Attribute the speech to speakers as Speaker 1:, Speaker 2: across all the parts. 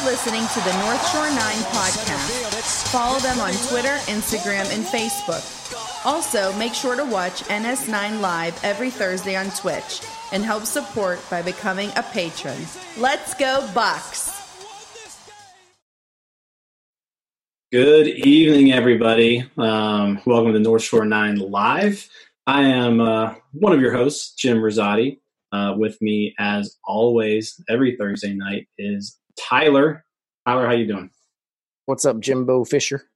Speaker 1: are listening to the North Shore 9 podcast. Follow them on Twitter, Instagram, and Facebook. Also, make sure to watch NS9 Live every Thursday on Twitch and help support by becoming a patron. Let's go, Bucks!
Speaker 2: Good evening, everybody. Um, welcome to North Shore 9 Live. I am uh, one of your hosts, Jim Rosati. Uh, with me, as always, every Thursday night is Tyler. Tyler, how you doing?
Speaker 3: What's up, Jimbo Fisher?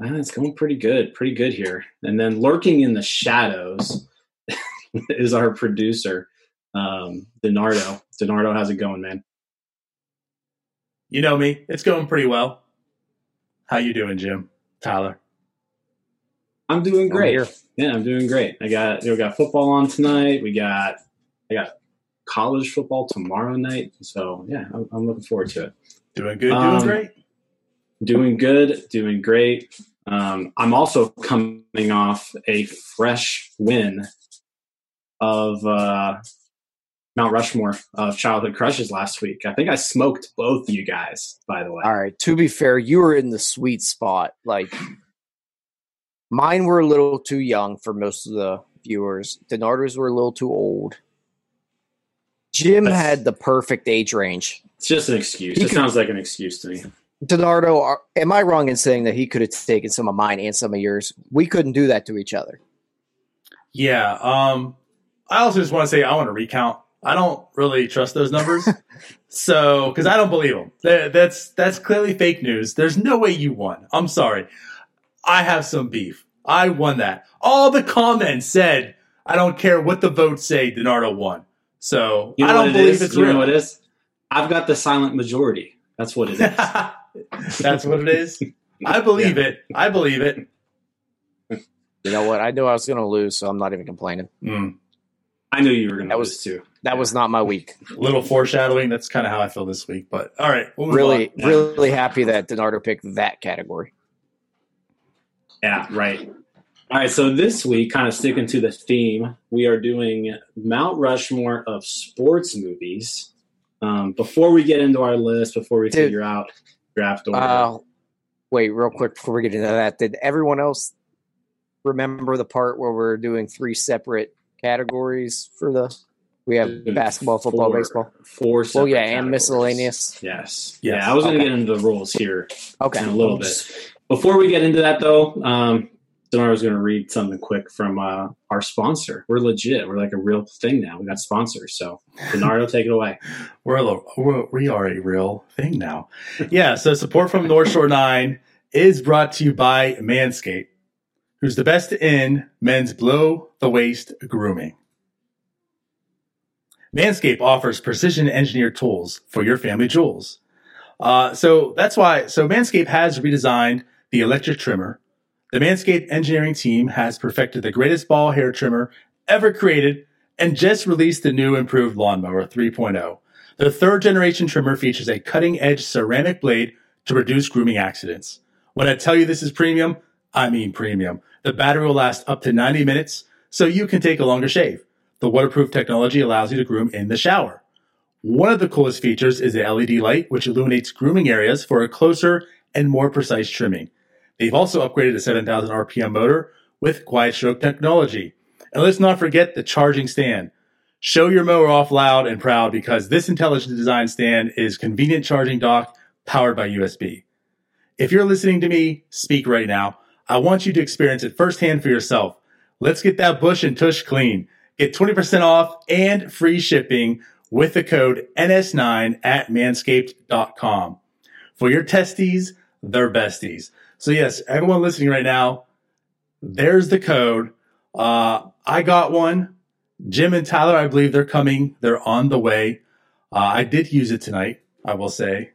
Speaker 2: Uh, it's going pretty good, pretty good here. And then lurking in the shadows is our producer, um, Donardo. Donardo, how's it going, man?
Speaker 4: You know me. It's going pretty well. How you doing, Jim? Tyler?
Speaker 2: I'm doing
Speaker 3: I'm
Speaker 2: great. Yeah, I'm doing great. I got we got football on tonight. We got I got college football tomorrow night. So yeah, I'm, I'm looking forward to it.
Speaker 4: Doing good, doing
Speaker 2: Um,
Speaker 4: great.
Speaker 2: Doing good, doing great. Um, I'm also coming off a fresh win of uh, Mount Rushmore of childhood crushes last week. I think I smoked both you guys, by the way.
Speaker 3: All right. To be fair, you were in the sweet spot. Like mine were a little too young for most of the viewers. Donardo's were a little too old. Jim
Speaker 2: That's-
Speaker 3: had the perfect age range.
Speaker 2: It's just an excuse.
Speaker 3: He
Speaker 2: It
Speaker 3: could-
Speaker 2: sounds like an excuse to me.
Speaker 3: Donardo, am I wrong in saying that he could have taken some of mine and some of yours? We couldn't do that to each other.
Speaker 4: Yeah. Um, I also just want to say I want to recount. I don't really trust those numbers, so because I don't believe them. That, that's that's clearly fake news. There's no way you won. I'm sorry. I have some beef. I won that. All the comments said I don't care what the votes say. Donardo won. So
Speaker 2: You know
Speaker 4: I don't
Speaker 2: what it
Speaker 4: believe
Speaker 2: is?
Speaker 4: it's
Speaker 2: you
Speaker 4: real.
Speaker 2: know what it is? I've got the silent majority. That's what it is.
Speaker 4: That's what it is. I believe it. I believe it.
Speaker 3: You know what? I knew I was going to lose, so I'm not even complaining.
Speaker 4: Mm.
Speaker 2: I knew you were going to
Speaker 3: That
Speaker 2: lose
Speaker 3: was-
Speaker 2: too.
Speaker 3: That was not my week.
Speaker 4: Little foreshadowing. That's kind of how I feel this week. But all right, we'll
Speaker 3: Really, really happy that Donardo picked that category.
Speaker 2: Yeah, right. All right, so this week, kind of sticking to the theme, we are doing Mount Rushmore of sports movies. Um, before we get into our list, before we
Speaker 3: Dude.
Speaker 2: figure out draft order,
Speaker 3: Uh, wait, real quick before we get into that, did everyone else remember the part where we're doing three separate categories for the? We have basketball, football,
Speaker 2: four-
Speaker 3: baseball.
Speaker 2: Four
Speaker 3: Well,
Speaker 2: separate
Speaker 3: yeah, and miscellaneous.
Speaker 2: Yes.
Speaker 4: Yes.
Speaker 2: Yeah, I was going to
Speaker 3: Okay.
Speaker 2: get into the rules here
Speaker 3: Okay,
Speaker 2: in a little bit. Before we get into that, though, um, Denard was going to read something quick from uh, our sponsor. We're legit. We're like a real thing now. We got sponsors. So, Denardo, take it away.
Speaker 4: We're a we're, we are a real thing now. Yeah. So support from North Shore Nine is brought to you by Manscaped, who's the best in men's below the waist grooming. Manscaped offers precision engineered tools for your family jewels. Uh, so that's why. So Manscaped has redesigned the electric trimmer. The Manscaped engineering team has perfected the greatest ball hair trimmer ever created and just released the new improved lawnmower 3.0. The third generation trimmer features a cutting edge ceramic blade to reduce grooming accidents. When I tell you this is premium, I mean premium. The battery will last up to 90 minutes, so you can take a longer shave. The waterproof technology allows you to groom in the shower. One of the coolest features is the LED light, which illuminates grooming areas for a closer and more precise trimming. They've also upgraded a 7,000 RPM motor with quiet stroke technology. And let's not forget the charging stand. Show your mower off loud and proud because this intelligent design stand is convenient charging dock powered by USB. If you're listening to me speak right now, I want you to experience it firsthand for yourself. Let's get that bush and tush clean. Get 20% off and free shipping with the code NS9 at manscaped.com. For your testes, they're besties. So yes, everyone listening right now, there's the code. Uh, I got one. Jim and Tyler, I believe they're coming. They're on the way. Uh, I did use it tonight. I will say,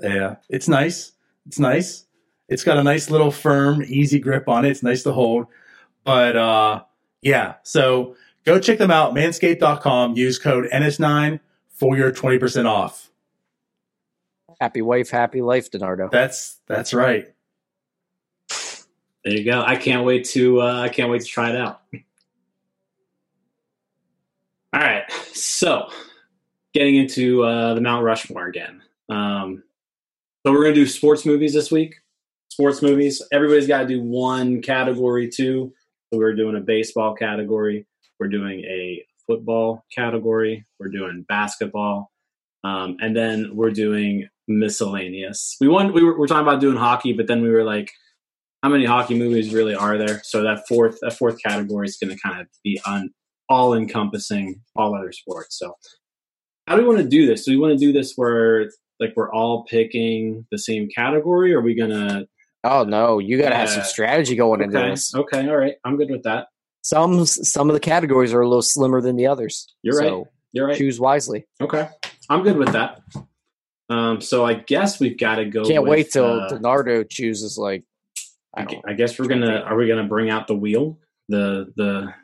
Speaker 4: yeah, it's nice. It's nice. It's got a nice little firm, easy grip on it. It's nice to hold. But uh, yeah, so go check them out. Manscaped.com. Use code NS9 for your 20% off.
Speaker 3: Happy wife, happy life, Donardo.
Speaker 4: That's that's right.
Speaker 2: There you go. I can't wait to uh, I can't wait to try it out. All right, So, getting into uh, the Mount Rushmore again. Um, so, we're to do sports movies this week. Sports movies. Everybody's got to do one category, too. So, we're doing a baseball category. We're doing a football category. We're doing basketball. Um, and then we're doing miscellaneous. We want we were, we were talking about doing hockey, but then we were like, how many hockey movies really are there? So that fourth that fourth category is going to kind of be on all encompassing all other sports. So how do we want to do this? Do we want to do this where like we're all picking the same category? Or are we gonna?
Speaker 3: Oh no, you got to have some strategy going into
Speaker 2: Okay,
Speaker 3: this.
Speaker 2: okay, all right. I'm good with that.
Speaker 3: Some some of the categories are a little slimmer than the others.
Speaker 2: You're right. You're right.
Speaker 3: Choose wisely.
Speaker 2: Okay, I'm good with that. Um, so I guess we've got to go.
Speaker 3: Can't
Speaker 2: with,
Speaker 3: wait till
Speaker 2: uh,
Speaker 3: Donardo chooses like I
Speaker 2: I
Speaker 3: don't.
Speaker 2: I guess we're gonna. Are we gonna bring out the wheel? The the.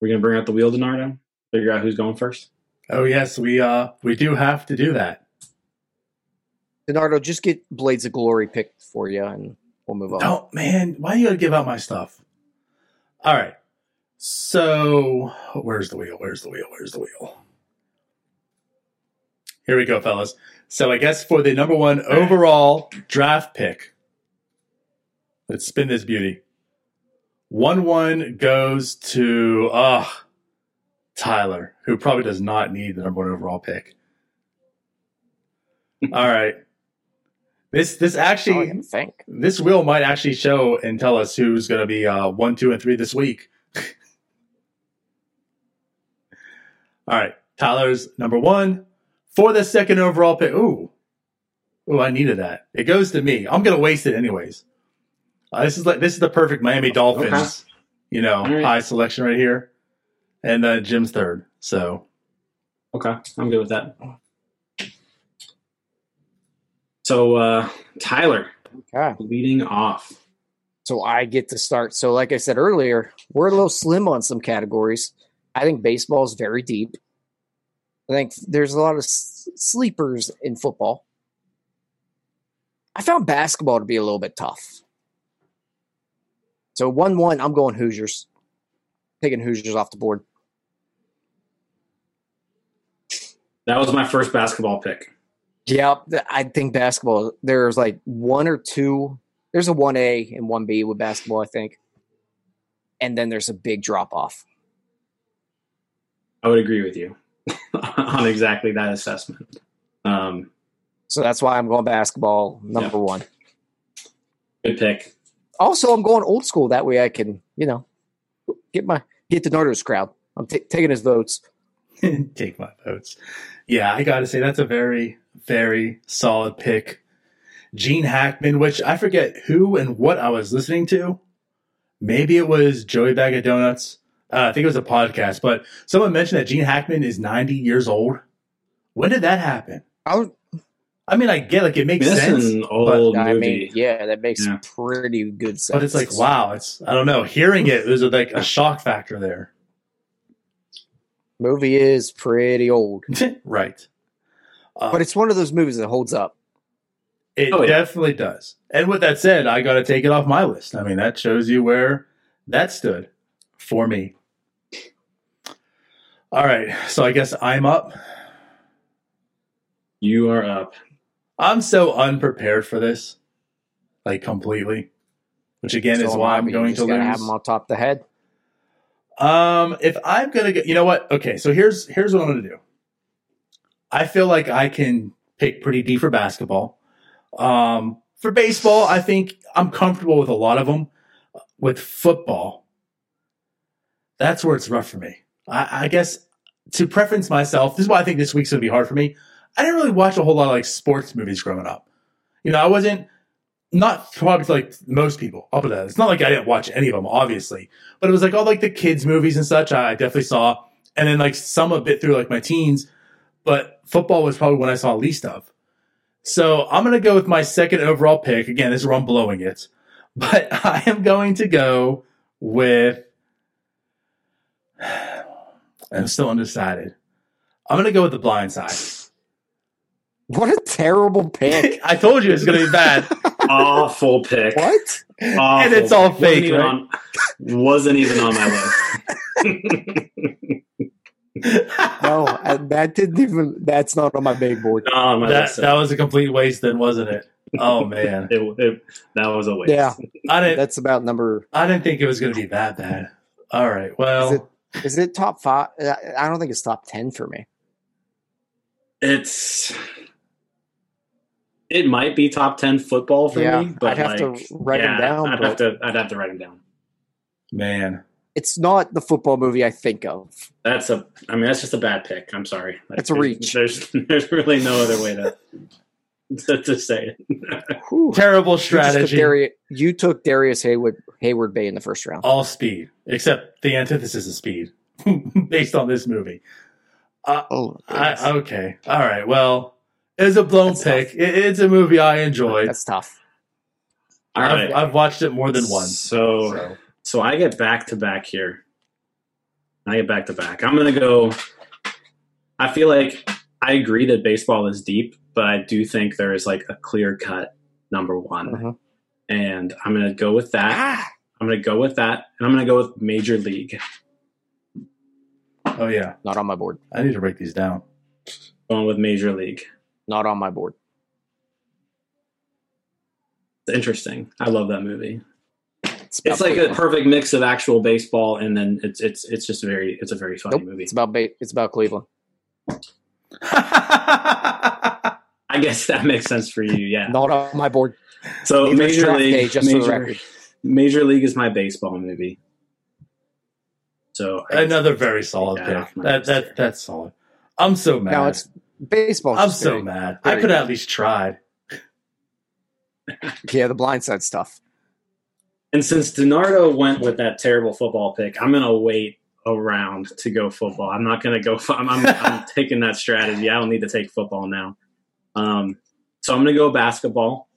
Speaker 2: We're gonna bring out the wheel, Donardo. Figure out who's going first.
Speaker 4: Oh yes, we uh we do have to do that.
Speaker 3: Donardo, just get Blades of Glory picked for you, and we'll move on.
Speaker 4: Oh man, why do you gotta give out my stuff? All right. So where's the wheel? Where's the wheel? Where's the wheel? Here we go, fellas. So I guess for the number one overall draft pick, let's spin this beauty. One one goes to uh Tyler, who probably does not need the number one overall pick. All right. This this actually this wheel might actually show and tell us who's going to be uh, one, two, and three this week. All right, Tyler's number one for the second overall pick. Ooh, ooh, I needed that. It goes to me. I'm going to waste it anyways. Uh, this is like this is the perfect Miami Dolphins,
Speaker 2: Okay.
Speaker 4: you know,
Speaker 2: All right.
Speaker 4: high selection right here, and uh, Jim's third. So
Speaker 2: Okay, I'm good with that. So uh, Tyler
Speaker 3: Okay.
Speaker 2: leading off.
Speaker 3: So I get to start. So, like I said earlier, we're a little slim on some categories. I think baseball is very deep. I think there's a lot of s- sleepers in football. I found basketball to be a little bit tough. So, 1 1, I'm going Hoosiers. Taking Hoosiers off the board.
Speaker 2: That was my first basketball pick.
Speaker 3: Yeah, I think basketball, there's like one or two. There's a 1A and 1B with basketball, I think. And then there's a big drop off.
Speaker 2: I would agree with you on exactly that assessment. Um,
Speaker 3: So that's why I'm going basketball number one.
Speaker 2: good pick.
Speaker 3: Also, I'm going old school. That way I can, you know, get my get the Nardos crowd. I'm ta taking his votes.
Speaker 4: take my votes. Yeah, I got to say that's a very, very solid pick. Gene Hackman, which I forget who and what I was listening to. Maybe it was Joey Bag of Donuts. Uh, I think it was a podcast, but someone mentioned that Gene Hackman is 90 years old. When did that happen?
Speaker 3: I, was,
Speaker 4: I mean, I get like it makes
Speaker 2: That's
Speaker 4: sense,
Speaker 2: an old
Speaker 3: I
Speaker 2: movie.
Speaker 3: mean, yeah, that makes
Speaker 2: Yeah.
Speaker 3: pretty good sense.
Speaker 4: but it's like, wow, it's I don't know. Hearing it, there's a, like a shock factor there.
Speaker 3: movie is pretty old,
Speaker 4: right. Uh,
Speaker 3: but it's one of those movies that holds up.
Speaker 4: It
Speaker 2: Oh, yeah.
Speaker 4: definitely does. And with that said, I got to take it off my list. I mean, that shows you where that stood for me. All right. So I guess I'm up.
Speaker 2: You are up.
Speaker 4: I'm so unprepared for this, like completely, which again is why I'm going to
Speaker 3: gotta have
Speaker 4: lose.
Speaker 3: them on top of the head.
Speaker 4: Um, if I'm gonna get, you know what? Okay, so here's here's what I'm gonna do. I feel like I can pick pretty deep for basketball. Um, for baseball, I think I'm comfortable with a lot of them. With football, that's where it's rough for me. I, I guess to preference myself, this is why I think this week's gonna be hard for me. I didn't really watch a whole lot of like sports movies growing up. You know, I wasn't not probably like most people. I'll put that. It's not like I didn't watch any of them, obviously but it was like all like the kids movies and such I definitely saw and then like some a bit through like my teens but football was probably when I saw least of so I'm gonna go with my second overall pick again this is where I'm blowing it but I am going to go with I'm still undecided I'm gonna go with the blind side
Speaker 3: What a terrible pick!
Speaker 4: I told you it's gonna be bad
Speaker 2: Awful pick.
Speaker 3: what?
Speaker 2: Awful
Speaker 4: And it's all fake,
Speaker 2: Wasn't even,
Speaker 4: right?
Speaker 2: on, wasn't even on my list.
Speaker 3: No, I- that didn't even. That's not on my big board.
Speaker 2: No, on my
Speaker 4: that
Speaker 2: list.
Speaker 4: that was a complete waste, then, wasn't it? Oh man,
Speaker 2: it, it, that was a waste.
Speaker 3: Yeah.
Speaker 4: I didn't.
Speaker 3: That's about number.
Speaker 4: I didn't think it was going to be that bad. All right,
Speaker 3: Is
Speaker 4: well,
Speaker 3: it, is it top five? I I don't think it's top ten for me.
Speaker 2: It's it might be top ten football for
Speaker 3: Yeah,
Speaker 2: me, but
Speaker 3: I'd have to
Speaker 2: write
Speaker 3: write 'em
Speaker 2: yeah,
Speaker 3: down,
Speaker 2: I'd
Speaker 3: but-
Speaker 2: have to I'd have to write them down.
Speaker 4: man,
Speaker 3: It's not the football movie I think of.
Speaker 2: That's a I mean that's just a bad pick. I'm sorry. Like,
Speaker 3: It's a reach.
Speaker 2: There's there's really no other way to to, to say it.
Speaker 3: Whew.
Speaker 4: terrible
Speaker 3: You,
Speaker 4: strategy.
Speaker 3: Darius, you took Darrius Hayward Heyward-Bey in the first round.
Speaker 4: All speed, except the antithesis of speed, based on this movie. Uh,
Speaker 3: Oh,
Speaker 4: I, okay, all right. Well, it was a blown
Speaker 3: That's
Speaker 4: pick. It, it's a movie I enjoyed.
Speaker 3: that's tough.
Speaker 2: All
Speaker 4: I've,
Speaker 2: right.
Speaker 4: I've watched it more than once.
Speaker 2: So
Speaker 4: so.
Speaker 2: so I get back to back here. I get back to back. I'm gonna go. I feel like I agree that baseball is deep, but I do think there is like a clear cut number one,
Speaker 3: Mhm.
Speaker 2: and I'm gonna go with that.
Speaker 3: Ah,
Speaker 2: I'm gonna go with that, and I'm gonna go with Major League.
Speaker 4: Oh yeah,
Speaker 3: not on my board.
Speaker 4: I need to break these down.
Speaker 2: Going with Major League.
Speaker 3: Not on my board.
Speaker 2: It's interesting. I love that movie.
Speaker 3: It's,
Speaker 2: It's
Speaker 3: about
Speaker 2: like a perfect mix of actual baseball, and then it's it's it's just very it's a very funny
Speaker 3: Nope,
Speaker 2: movie.
Speaker 3: It's about ba- it's about Cleveland.
Speaker 2: I guess that makes sense for you. Yeah.
Speaker 3: Not on my board.
Speaker 2: So
Speaker 3: Neither
Speaker 2: Major League,
Speaker 3: Day, just
Speaker 2: Major. Major League is my baseball movie. So
Speaker 4: Another very solid pick.
Speaker 2: my
Speaker 4: That that that's solid. I'm so mad.
Speaker 3: No, it's baseball.
Speaker 4: I'm so mad. I could have at least tried.
Speaker 3: Yeah, the blindside stuff.
Speaker 2: And since Donardo went with that terrible football pick, I'm gonna wait around to go football. I'm not gonna go. I'm, I'm, I'm taking that strategy. I don't need to take football now. Um, so I'm gonna go basketball,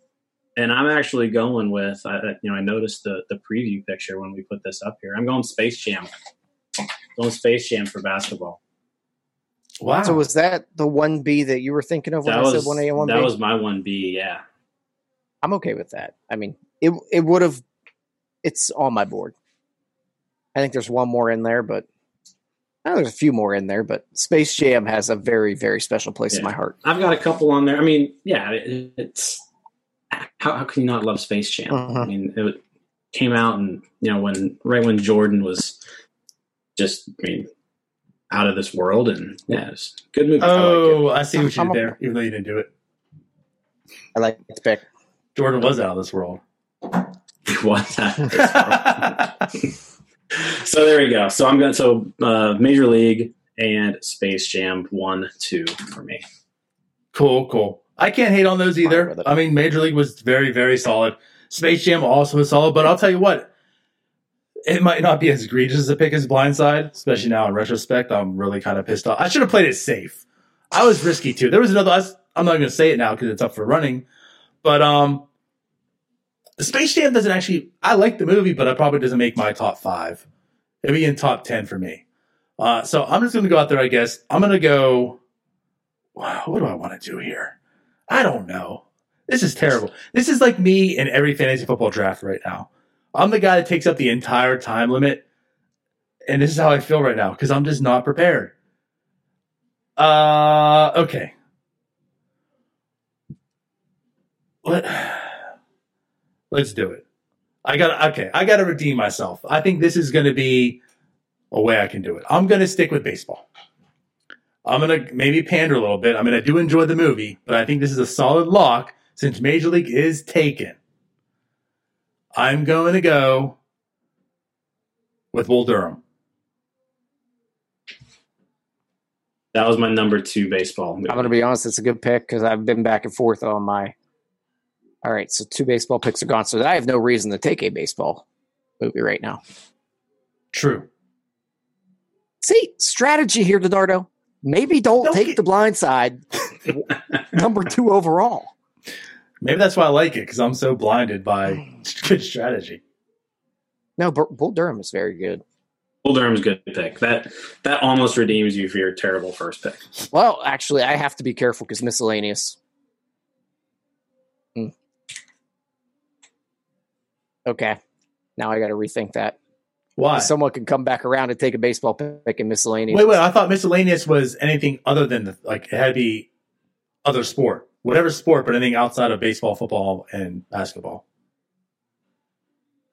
Speaker 2: and I'm actually going with. I, I- you know, I noticed the the preview picture when we put this up here. I'm going Space Jam. Going Space Jam for basketball.
Speaker 4: Wow.
Speaker 3: So was that the one B that you were thinking of when
Speaker 2: That
Speaker 3: I
Speaker 2: was
Speaker 3: said one A and one B?
Speaker 2: that was my one B. Yeah.
Speaker 3: I'm okay with that. I mean, it it would have. It's on my board. I think there's one more in there, but there's a few more in there. But Space Jam has a very very special place in my heart.
Speaker 2: I've got a couple on there. I mean, yeah, it, it's how, how can you not love Space Jam? I
Speaker 3: Mhm.
Speaker 2: mean, it came out and you know when right when Jordan was just I mean out of this world, and yeah, it's good movie. I like
Speaker 4: oh, I see what you did there. Even though you didn't do it,
Speaker 3: I like its pick.
Speaker 4: Jordan was out of this world.
Speaker 2: It was that. so there we go. So I'm going. To, so uh, Major League and Space Jam one, two for me.
Speaker 4: Cool, cool. I can't hate on those either. I mean, Major League was very, very solid. Space Jam also was solid, but I'll tell you what, it might not be as egregious as a pick as Blindside, especially now in retrospect. I'm really kind of pissed off. I should have played it safe. I was risky too. There was another. I'm not going to say it now because it's up for running, but um, Space Jam doesn't actually. I like the movie, but it probably doesn't make my top five. It'd be in top ten for me. Uh, so I'm just going to go out there. I guess I'm going to go. Wow, what do I want to do here? I don't know. This is terrible. This is like me in every fantasy football draft right now. I'm the guy that takes up the entire time limit, and this is how I feel right now because I'm just not prepared. Uh, okay. Let, let's do it. I got okay. I got to redeem myself. I think this is going to be a way I can do it. I'm going to stick with baseball. I'm going to maybe pander a little bit. I mean, I do enjoy the movie, but I think this is a solid lock since Major League is taken. I'm going to go with Bull Durham.
Speaker 2: That was my number two baseball. Movie.
Speaker 3: I'm going to be honest. It's a good pick because I've been back and forth on my. All right, so two baseball picks are gone. So I have no reason to take a baseball movie right now.
Speaker 4: True.
Speaker 3: See, strategy here, Donardo. Maybe don't,
Speaker 4: Don't
Speaker 3: take
Speaker 4: get-
Speaker 3: the blind side. number two overall.
Speaker 4: Maybe that's why I like it because I'm so blinded by good strategy.
Speaker 3: No, but Bull Durham is very good.
Speaker 2: Bull Durham's a good pick. That that almost redeems you for your terrible first pick.
Speaker 3: Well, actually, I have to be careful because miscellaneous. Hmm. Okay, now I got to rethink that.
Speaker 4: Why?
Speaker 3: Someone can come back around and take a baseball pick in miscellaneous.
Speaker 4: Wait, wait. I thought miscellaneous was anything other than the, like it had to be other sport, whatever sport, but anything outside of baseball, football, and basketball.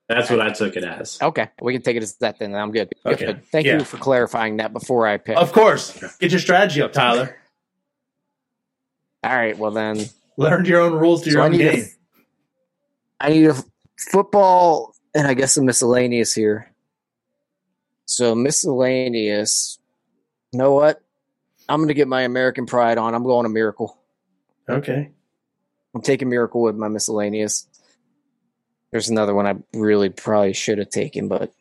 Speaker 2: That's what I took it as.
Speaker 3: Okay, we can take it as that then. I'm good.
Speaker 4: Okay,
Speaker 3: Good. Thank
Speaker 4: yeah.
Speaker 3: you for clarifying that before I pick.
Speaker 4: Of course, get your strategy up, Tyler.
Speaker 3: All right, well then,
Speaker 4: Learn your own rules to
Speaker 3: So
Speaker 4: your
Speaker 3: I
Speaker 4: own
Speaker 3: need a-
Speaker 4: game.
Speaker 3: I need a football and I guess a miscellaneous here. So miscellaneous. You know what? I'm going to get my American pride on. I'm going to Miracle.
Speaker 4: Okay.
Speaker 3: I'm taking Miracle with my miscellaneous. There's another one I really probably should have taken, but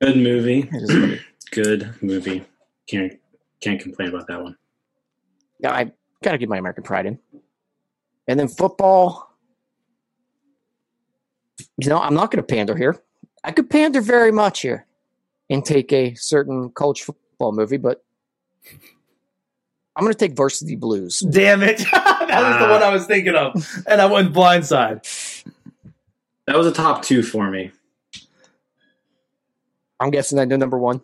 Speaker 2: Good movie.
Speaker 3: it is what it-
Speaker 2: Good movie. Can't can't complain about that one.
Speaker 3: Yeah, I got to get my American pride in. And then football. You know, I'm not going to pander here. I could pander very much here and take a certain college football movie, but I'm going to take Varsity Blues.
Speaker 4: Damn it! that was the one I was thinking of, and I went blindside.
Speaker 2: That was a top two for me.
Speaker 3: I'm guessing I know number one.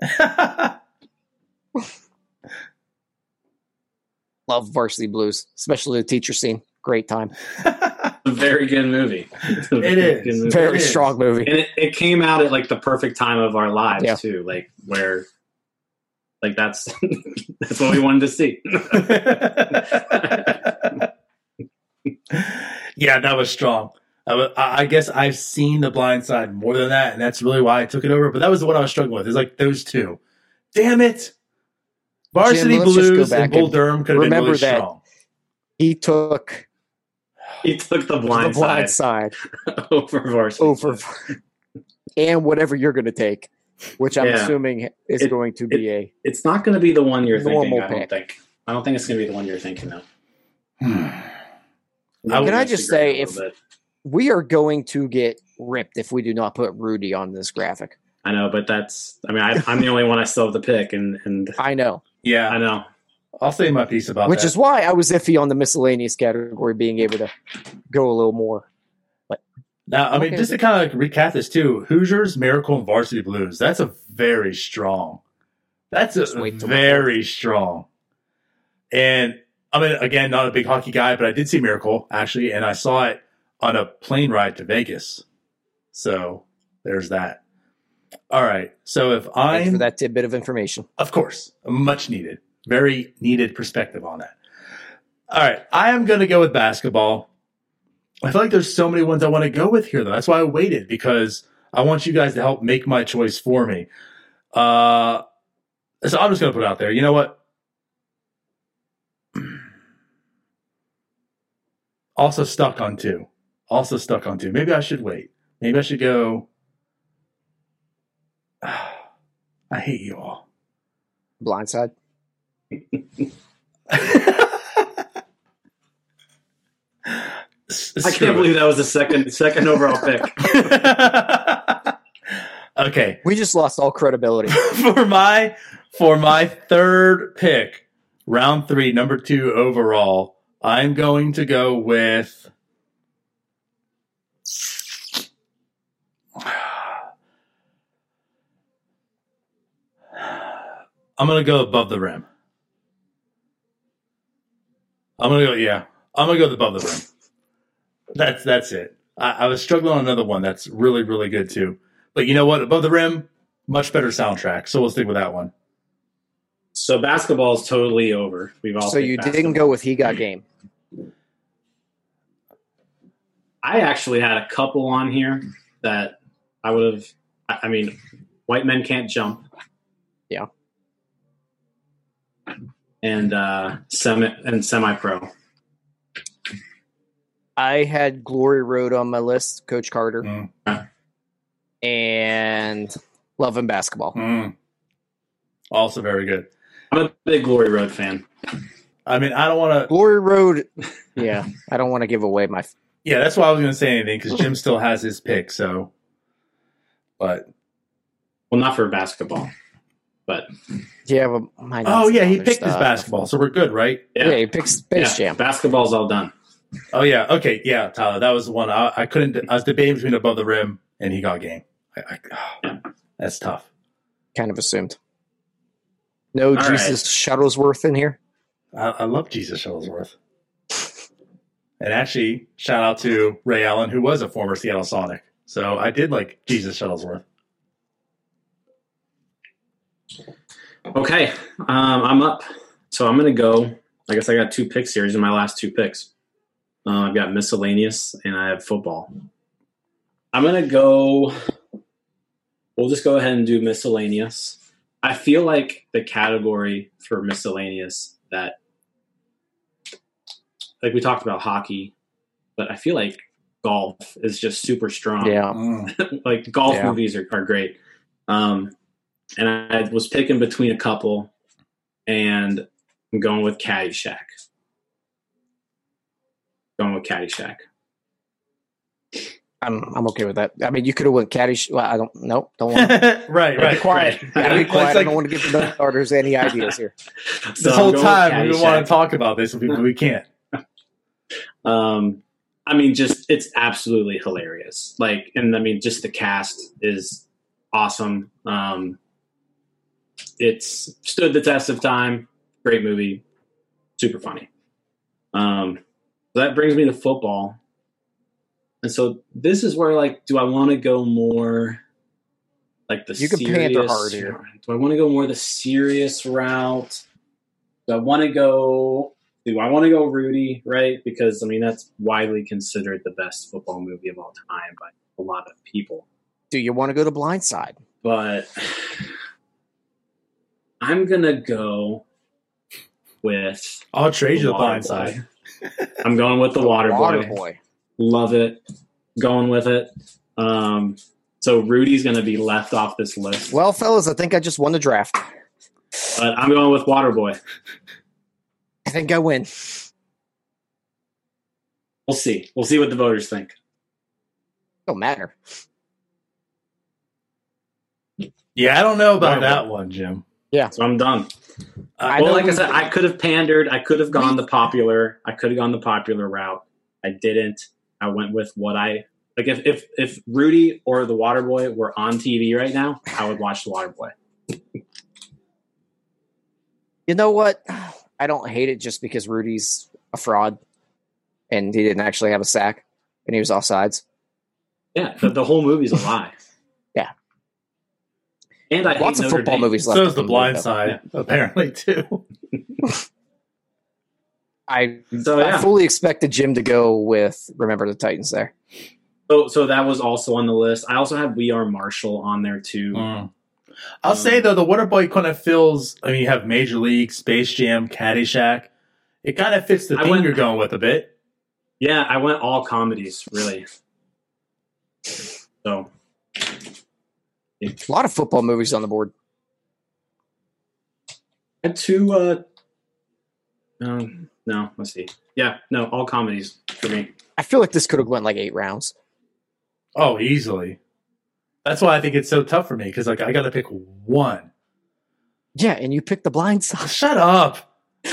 Speaker 3: Love Varsity Blues, especially the teacher scene. Great time.
Speaker 2: A very good movie. It's a
Speaker 4: It
Speaker 2: very
Speaker 4: is.
Speaker 2: movie.
Speaker 3: Very
Speaker 4: It is.
Speaker 3: strong movie.
Speaker 2: and it, it came out at like the perfect time of our lives
Speaker 3: Yeah.
Speaker 2: too, like where, like that's that's what we wanted to see.
Speaker 4: yeah, that was strong. I, wa- I I guess I've seen The Blind Side more than that, and that's really why I took it over. But that was the one I was struggling with. It's like those two. Damn it! Varsity
Speaker 3: let's just go
Speaker 4: Blues and Bull
Speaker 3: and
Speaker 4: Durham could have been
Speaker 3: remember
Speaker 4: really
Speaker 3: that
Speaker 4: strong.
Speaker 3: He took
Speaker 2: he took the blind,
Speaker 3: the blind
Speaker 2: side,
Speaker 3: side
Speaker 2: over varsity.
Speaker 3: over and whatever you're going to take, which I'm
Speaker 2: Yeah.
Speaker 3: assuming is
Speaker 2: It-
Speaker 3: going to be a
Speaker 2: It's not going to be the one you're thinking.
Speaker 3: Normal
Speaker 2: I don't
Speaker 3: pick.
Speaker 2: think. I don't think it's going to be the one you're thinking of.
Speaker 4: Hmm.
Speaker 2: Maybe
Speaker 3: Can I just say, if-
Speaker 2: bit.
Speaker 3: we are going to get ripped if we do not put Rudy on this graphic.
Speaker 2: I know, but that's. I mean, I, I'm the only one I still have the pick, and and
Speaker 3: I know,
Speaker 4: Yeah,
Speaker 2: I know.
Speaker 4: I'll say my piece about
Speaker 3: which
Speaker 4: that.
Speaker 3: is why I was iffy on the miscellaneous category, being able to go a little more.
Speaker 4: Now, I mean,
Speaker 3: Okay.
Speaker 4: just to kind of like recap this too, Hoosiers, Miracle, and Varsity Blues. That's a very strong. That's a
Speaker 3: Just wait till my
Speaker 4: very strong. And I mean, again, not a big hockey guy, but I did see Miracle actually, and I saw it on a plane ride to Vegas. So there's that. All right. So if I'm
Speaker 3: for that tidbit of information.
Speaker 4: of course, much needed, very needed perspective on that. All right, I am going to go with basketball. I feel like there's so many ones I want to go with here, though. That's why I waited because I want you guys to help make my choice for me. Uh, so I'm just going to put it out there. You know what? Also stuck on two. Also stuck on two. Maybe I should wait. Maybe I should go. I hate you all.
Speaker 3: Blindside.
Speaker 2: I can't believe that was the second second overall pick.
Speaker 4: okay,
Speaker 3: We just lost all credibility.
Speaker 4: for my for my third pick, round three, number two overall, I'm going to go with. I'm gonna go above the rim. I'm gonna go, yeah. I'm gonna go above the rim. That's that's it. I, I was struggling on another one that's really really good too. But you know what? Above the rim, much better soundtrack. So we'll stick with that one.
Speaker 2: So basketball is totally over. We've all.
Speaker 3: so
Speaker 2: picked
Speaker 3: you didn't go with he got game.
Speaker 2: I actually had a couple on here that I would have. I I mean, white men can't jump.
Speaker 3: Yeah.
Speaker 2: And uh, semi and semi pro.
Speaker 3: I had Glory Road on my list, Coach Carter,
Speaker 4: Mm.
Speaker 3: and Love and Basketball.
Speaker 4: Mm. Also very good.
Speaker 2: I'm a big Glory Road fan.
Speaker 4: I mean, I don't want to.
Speaker 3: Glory Road, yeah, I don't want to give away my.
Speaker 4: Yeah, that's why I was going to say anything because Jim still has his pick. So, but
Speaker 2: Well, not for basketball, but
Speaker 3: Yeah, but mine
Speaker 4: oh yeah, he
Speaker 3: other
Speaker 4: picked his basketball, so we're good, right?
Speaker 2: yeah,
Speaker 3: Yeah, he picks Space
Speaker 2: yeah,
Speaker 3: Jam.
Speaker 2: Basketball's all done.
Speaker 4: Oh yeah, okay, yeah, Tyler, that was the one I, I couldn't. I was debating between above the rim and he got game. I, I, oh, that's tough.
Speaker 3: Kind of assumed. No
Speaker 2: All
Speaker 3: Jesus Shuttlesworth in here.
Speaker 4: I, I love Jesus Shuttlesworth. And actually, shout out to Ray Allen, who was a former Seattle Sonic. So I did like Jesus Shuttlesworth.
Speaker 2: Okay, um, I'm up. So I'm going to go. I guess I got two picks here. These are my last two picks. Uh, I've got miscellaneous and I have football. I'm going to go. We'll just go ahead and do miscellaneous. I feel like the category for miscellaneous that, like we talked about hockey, but I feel like golf is just super strong
Speaker 3: Yeah.
Speaker 4: Mm.
Speaker 2: like golf
Speaker 3: Yeah.
Speaker 2: movies are, are great. Um, and I was picking between a couple, and I'm going with Caddyshack. Going with Caddyshack.
Speaker 3: I'm I'm okay with that. I mean, you could have went caddy. Sh- well, I don't. Nope. Don't want. to
Speaker 4: right, right.
Speaker 3: Be quiet.
Speaker 2: Right.
Speaker 3: Be
Speaker 4: It's
Speaker 3: quiet. I
Speaker 4: like-
Speaker 3: don't want to give the starters any ideas here.
Speaker 2: So
Speaker 4: This whole time we want to talk about this, but we can't.
Speaker 2: Um, I mean, just it's absolutely hilarious. Like, and I mean, just the cast is awesome. Um, it's stood the test of time. Great movie, super funny. Um, that brings me to football, and so this is where, like, do I want to go more? Like the
Speaker 3: You can
Speaker 2: serious,
Speaker 3: pander hard here.
Speaker 2: Do I want to go more the serious route? Do I want to go do I want to go Rudy, right? Because I mean that's widely considered the best football movie of all time by a lot of people.
Speaker 3: Do you want to go to Blindside?
Speaker 2: But I'm gonna go with
Speaker 4: I'll trade you the
Speaker 2: Water
Speaker 4: blind side.
Speaker 2: I'm going with the Water,
Speaker 3: Water
Speaker 2: Boy.
Speaker 3: Boy.
Speaker 2: Love it. Going with it. Um, so Rudy's gonna be left off this list,
Speaker 3: Well, fellas, I think I just won the draft.
Speaker 2: but I'm going with Water Boy.
Speaker 3: I think I win.
Speaker 2: We'll see. We'll see what the voters think.
Speaker 3: Don't matter.
Speaker 4: Yeah, I don't know about
Speaker 2: Right.
Speaker 4: that one, Jim. Yeah.
Speaker 2: So I'm done.
Speaker 3: Uh, I
Speaker 2: well, like I said, I could have pandered. I could have gone the popular. I could have gone the popular route. I didn't. I went with what I like. If if if Rudy or the Waterboy were on TV right now, I would watch the Waterboy.
Speaker 3: You know what? I don't hate it just because Rudy's a fraud and he didn't actually have a sack and he was off sides.
Speaker 2: Yeah, the, the whole movie's a lie.
Speaker 3: Yeah.
Speaker 2: and I
Speaker 3: Lots
Speaker 2: hate
Speaker 3: of
Speaker 2: Notre
Speaker 3: football
Speaker 2: Dame.
Speaker 3: movies left.
Speaker 4: So is the blind
Speaker 3: though.
Speaker 4: side, apparently, too.
Speaker 3: I,
Speaker 2: So
Speaker 3: I fully expected Jim to go with Remember the Titans there.
Speaker 2: so so that was also on the list. I also had We Are Marshall on there too.
Speaker 4: Mm. I'll
Speaker 2: Um,
Speaker 4: say though, the Waterboy kind of feels. I mean, you have Major League, Space Jam, Caddyshack. It kind of fits the
Speaker 2: I
Speaker 4: theme
Speaker 2: went-
Speaker 4: you're going with a bit.
Speaker 2: Yeah, I went all comedies really. So
Speaker 3: A lot of football movies on the board.
Speaker 2: I had two. Uh, um, no, let's see. Yeah, no, all comedies for me.
Speaker 3: I feel like this could have went like eight rounds.
Speaker 4: Oh, easily. That's why I think it's so tough for me because like I got to pick one.
Speaker 3: Yeah, and you picked the blind side.
Speaker 4: Shut up.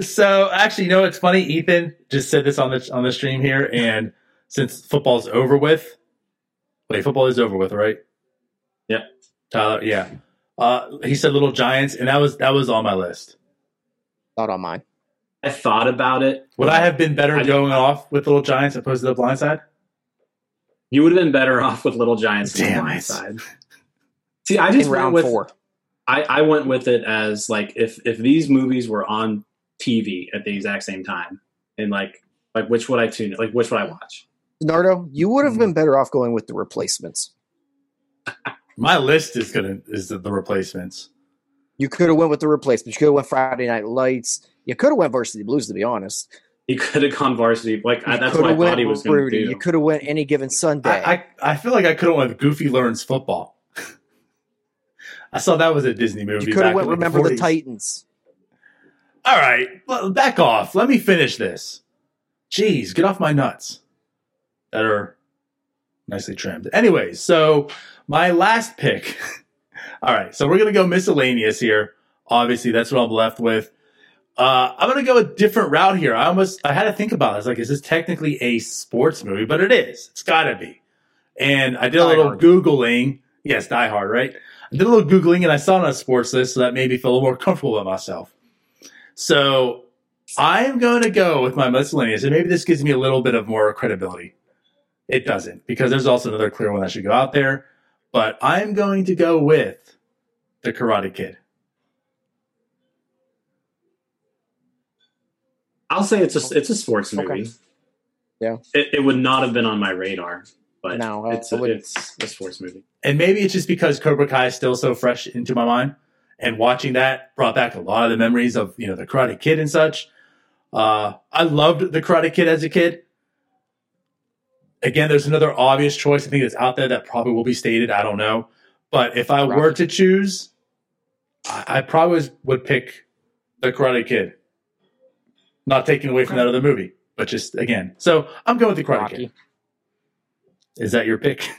Speaker 4: so actually, you know what's funny? Ethan just said this on the on the stream here, and since football's over with, wait, football is over with, right?
Speaker 2: Yeah.
Speaker 4: Tyler, yeah. Uh, he said Little Giants, and that was that was on my list.
Speaker 3: Not on mine.
Speaker 2: I thought about it.
Speaker 4: Would I have been better
Speaker 2: I-
Speaker 4: going off with Little Giants opposed to the Blind Side?
Speaker 2: You would have been better off with Little Giants than
Speaker 4: Damn
Speaker 2: Blind. Side. See, I just
Speaker 3: In
Speaker 2: went
Speaker 3: round
Speaker 2: with
Speaker 3: four.
Speaker 2: I, I went with it as like if if these movies were on TV at the exact same time, and like like which would I tune? Like which would I watch?
Speaker 3: Nardo, you would
Speaker 2: Mm-hmm.
Speaker 3: have been better off going with the replacements.
Speaker 4: My list is gonna is the, the replacements.
Speaker 3: You could have went with the replacements. You could have went Friday Night Lights. You could have went Varsity Blues, to be honest.
Speaker 2: You could have gone varsity. Like I, that's what I thought he was going to do.
Speaker 3: You could have went any given Sunday.
Speaker 4: I, I I feel like I could have went Goofy Learns Football. I saw that was a Disney movie.
Speaker 3: you could have went
Speaker 4: the
Speaker 3: Remember the
Speaker 4: 40s.
Speaker 3: Titans.
Speaker 4: All right, back off. Let me finish this. Jeez, get off my nuts. That are nicely trimmed. Anyways, so my last pick. All right, so we're gonna go miscellaneous here. Obviously, that's what I'm left with. Uh, I'm gonna go a different route here. I almost I had to think about this. Like, is this technically a sports movie? But it is. It's got to be. And I did a little
Speaker 3: Hard.
Speaker 4: googling. Yes, Die Hard, right? I did a little googling, and I saw it on a sports list, so that made me feel a little more comfortable with myself. So I am going to go with my miscellaneous, and maybe this gives me a little bit of more credibility. It doesn't, because there's also another clear one that should go out there. But I'm going to go with the Karate Kid.
Speaker 2: I'll say it's a it's a sports movie.
Speaker 3: Okay. Yeah.
Speaker 2: It, it would not have been on my radar, but
Speaker 3: No, I-
Speaker 2: it's
Speaker 3: I
Speaker 2: a,
Speaker 3: wouldn't.
Speaker 2: it's a sports movie.
Speaker 4: and maybe it's just because Cobra Kai is still so fresh into my mind, and watching that brought back a lot of the memories of you know the Karate Kid and such. Uh, I loved the Karate Kid as a kid. Again, there's another obvious choice I think that's out there that probably will be stated. I don't know, but if I were to choose, I, I probably would pick the Karate Kid. Not taking away from that other movie, but just again. So I'm going with the Karate
Speaker 3: Rocky.
Speaker 4: Kid. Is that your pick?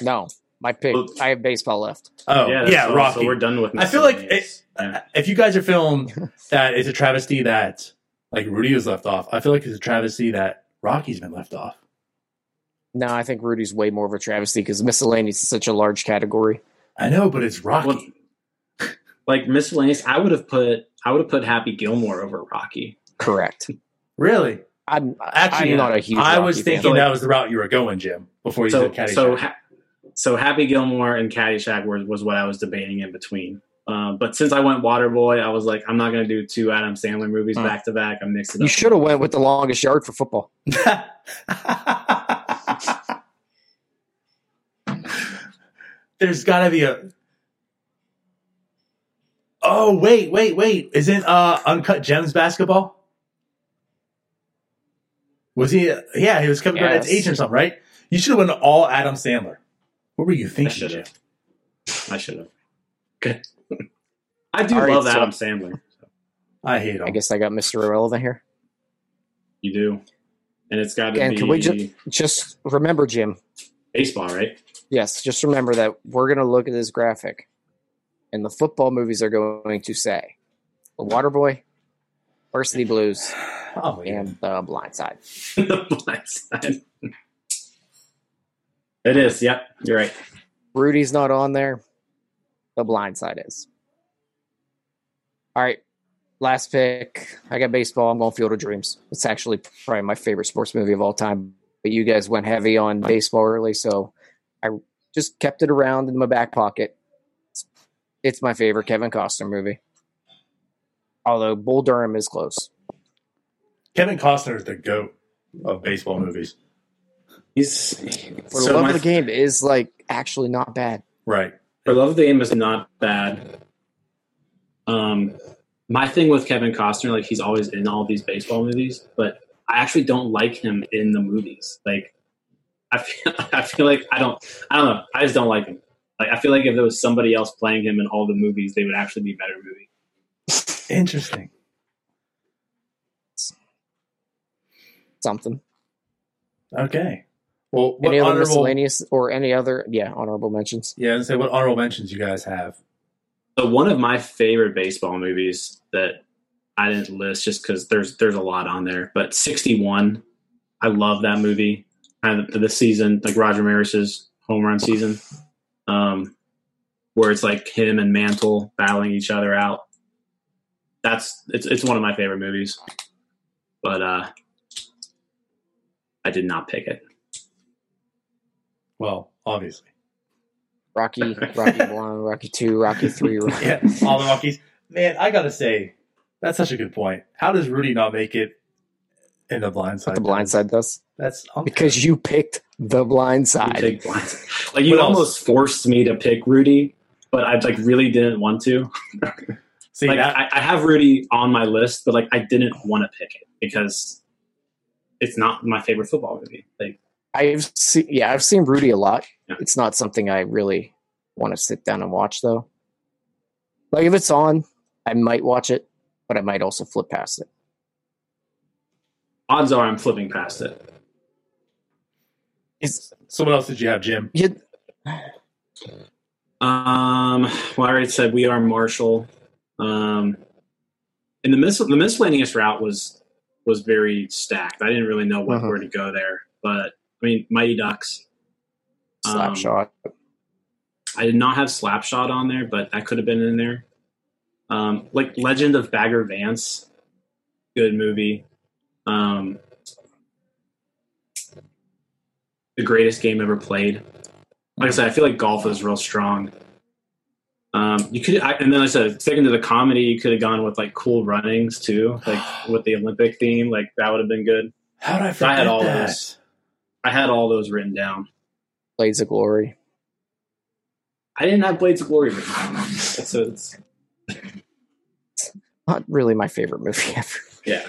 Speaker 3: No, my pick. I have baseball left.
Speaker 4: Oh
Speaker 2: yeah,
Speaker 4: yeah,
Speaker 2: that's.
Speaker 4: Rocky.
Speaker 2: So we're done with.
Speaker 4: I feel like
Speaker 2: miscellaneous. Yeah.
Speaker 4: if you guys are feeling that it's a travesty that like Rudy was left off, I feel like it's a travesty that Rocky's been left off.
Speaker 3: No, I think Rudy's way more of a travesty because miscellaneous is such a large category.
Speaker 4: I know, but it's Rocky.
Speaker 2: Well, like miscellaneous, I would have put I would have put Happy Gilmore over Rocky.
Speaker 3: Correct.
Speaker 4: really?
Speaker 3: I'm
Speaker 4: Actually,
Speaker 3: I'm not a huge.
Speaker 4: I
Speaker 3: Rocky
Speaker 4: was
Speaker 3: fan.
Speaker 4: thinking that was the route you were going, Jim, before you
Speaker 2: So
Speaker 4: said Caddyshack.
Speaker 2: so ha- so Happy Gilmore and Caddyshack was was what I was debating in between. Uh, but since I went Waterboy, I was like, I'm not going to do two Adam Sandler movies
Speaker 3: Hmm.
Speaker 2: back to back. I'm mixing.
Speaker 3: You should have went with the longest yard for football.
Speaker 4: There's got to be a. Oh wait, wait, wait! Isn't uh Uncut Gems basketball? Was he? Yeah, he was Kevin Garnett's
Speaker 3: Yes.
Speaker 4: agent or something, right? You should have went all Adam Sandler. What were you thinking?
Speaker 2: I
Speaker 4: thinking?
Speaker 2: should
Speaker 4: Jim?
Speaker 2: have. I should have. Good. I do
Speaker 3: All right,
Speaker 2: love
Speaker 3: so-
Speaker 2: Adam Sandler.
Speaker 4: I hate him.
Speaker 3: I guess I got Mr. Irrelevant here.
Speaker 2: You do, and it's got to
Speaker 3: Again,
Speaker 2: be
Speaker 3: can we ju- Just remember, Jim.
Speaker 2: baseball, right?
Speaker 3: Yes, just remember that we're going to look at this graphic, and the football movies are going to say The Waterboy, Varsity Blues,
Speaker 4: Oh, yeah.
Speaker 3: and The Blind Side.
Speaker 2: the blind side. It is. Yep, you're right.
Speaker 3: Rudy's not on there. The Blind Side is. All right, last pick. I got baseball. I'm going Field of Dreams. It's actually probably my favorite sports movie of all time. But you guys went heavy on baseball early, so I just kept it around in my back pocket. It's, it's my favorite Kevin Costner movie. Although Bull Durham is close.
Speaker 4: Kevin Costner is the goat of baseball movies.
Speaker 2: He's
Speaker 3: For
Speaker 2: so
Speaker 3: the love
Speaker 2: my-
Speaker 3: of the game is like actually not bad.
Speaker 4: Right.
Speaker 2: For Love of the Game is not bad. Um, my thing with Kevin Costner, like he's always in all these baseball movies, but I actually don't like him in the movies. Like, I feel, I feel like I don't, I don't know. I just don't like him. Like, I feel like if there was somebody else playing him in all the movies, they would actually be better movies.
Speaker 4: Interesting.
Speaker 3: Something.
Speaker 4: Okay. Well, what
Speaker 3: Any other
Speaker 4: honorable?
Speaker 3: miscellaneous or any other yeah, honorable mentions.
Speaker 4: Yeah, let's say what honorable mentions you guys have.
Speaker 2: So one of my favorite baseball movies that I didn't list just because there's there's a lot on there, but 61, I love that movie. And the season, like Roger Maris's home run season, um, where it's like him and Mantle battling each other out. That's it's it's one of my favorite movies, but uh, I did not pick it.
Speaker 4: Well, obviously.
Speaker 3: Rocky, Rocky One, Rocky Two, Rocky Three. Rocky-
Speaker 4: Yeah, all the Rockies. Man, I gotta say, that's such a good point. How does Rudy not make it in the blind side?
Speaker 3: the Blind Side does
Speaker 4: That's
Speaker 3: because you picked the Blind
Speaker 2: You
Speaker 3: Side.
Speaker 2: Blindside. Like you almost forced me to pick Rudy, but I like really didn't want to.
Speaker 4: see
Speaker 2: like
Speaker 4: that.
Speaker 2: I, I have Rudy on my list, but like I didn't want to pick it because it's not my favorite football movie. Like
Speaker 3: I've seen, yeah, I've seen Rudy a lot.
Speaker 2: Yeah.
Speaker 3: It's not something I really want to sit down and watch though. Like if it's on, I might watch it, but I might also flip past it.
Speaker 2: Odds are I'm flipping past it.
Speaker 3: It's
Speaker 4: so what else did you have, Jim?
Speaker 3: you,
Speaker 2: Um, well, I already said we are Marshall. Um, and the mis- the miscellaneous route was was very stacked. I didn't really know what
Speaker 3: Uh-huh.
Speaker 2: where to go there, but I mean, Mighty Ducks.
Speaker 3: Slap
Speaker 2: Um,
Speaker 3: shot.
Speaker 2: I did not have Slapshot on there, but that could have been in there. Um, like Legend of Bagger Vance, good movie. Um, the greatest game ever played. Like I said, I feel like golf is real strong. Um, you could, I, and then like I said, sticking to the comedy, you could have gone with like Cool Runnings too, like with the Olympic theme. Like that would have been good.
Speaker 4: How did I forget I
Speaker 2: had all
Speaker 4: that?
Speaker 2: those. I had all those written down.
Speaker 3: Blades of Glory.
Speaker 2: I didn't have Blades of Glory written down. It's, it's,
Speaker 3: Not really my favorite movie ever.
Speaker 2: yeah.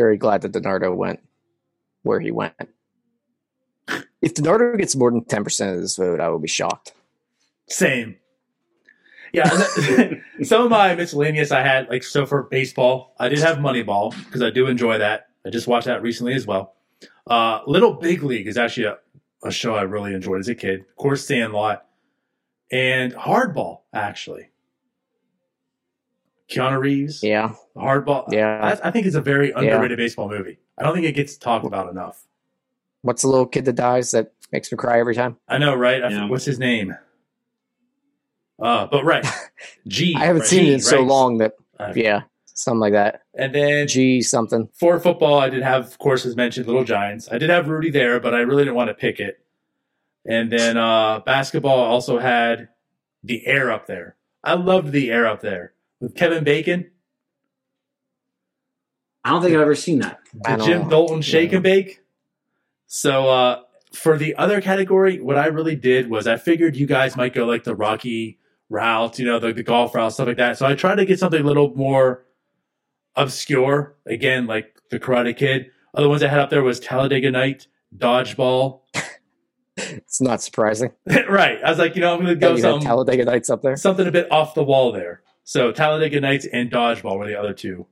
Speaker 3: Very glad that Donardo went where he went. If Donardo gets more than 10% of this vote, I will be shocked.
Speaker 4: Same. Yeah, some of my miscellaneous I had like so for baseball, I did have Moneyball because I do enjoy that. I just watched that recently as well. Uh, Little Big League is actually a, a show I really enjoyed as a kid. Of course, Sandlot and Hardball actually. Keanu Reeves,
Speaker 3: Yeah.
Speaker 4: Hardball.
Speaker 3: Yeah.
Speaker 4: I, I think it's a very underrated baseball movie. I don't think it gets talked about enough.
Speaker 3: What's the little kid that dies that makes me cry every time?
Speaker 4: I know, right? I
Speaker 2: Yeah.
Speaker 4: f- what's his name? Uh, but right, G.
Speaker 3: I haven't
Speaker 4: right?
Speaker 3: seen
Speaker 4: G,
Speaker 3: it in so long that,
Speaker 4: Uh,
Speaker 3: yeah, something like that.
Speaker 4: And then
Speaker 3: G something.
Speaker 4: for football, I did have, of course, as mentioned, Little Giants. I did have Rudy there, but I really didn't want to pick it. And then uh, basketball also had the air up there. I loved the air up there with Kevin Bacon,
Speaker 2: I don't think I've ever seen that.
Speaker 4: The Jim
Speaker 3: know.
Speaker 4: Dalton shake and bake. So uh, for the other category, what I really did was I figured you guys might go like the Rocky route, you know, the, the golf route, stuff like that. So I tried to get something a little more obscure. Again, like the Karate Kid. Other ones I had up there was Talladega Night, Dodgeball.
Speaker 3: It's not surprising.
Speaker 4: right. I was like, you know, I'm going to go
Speaker 3: you have
Speaker 4: something,
Speaker 3: Talladega Nights up there.
Speaker 4: something a bit off the wall there. So Talladega Nights and Dodgeball were the other two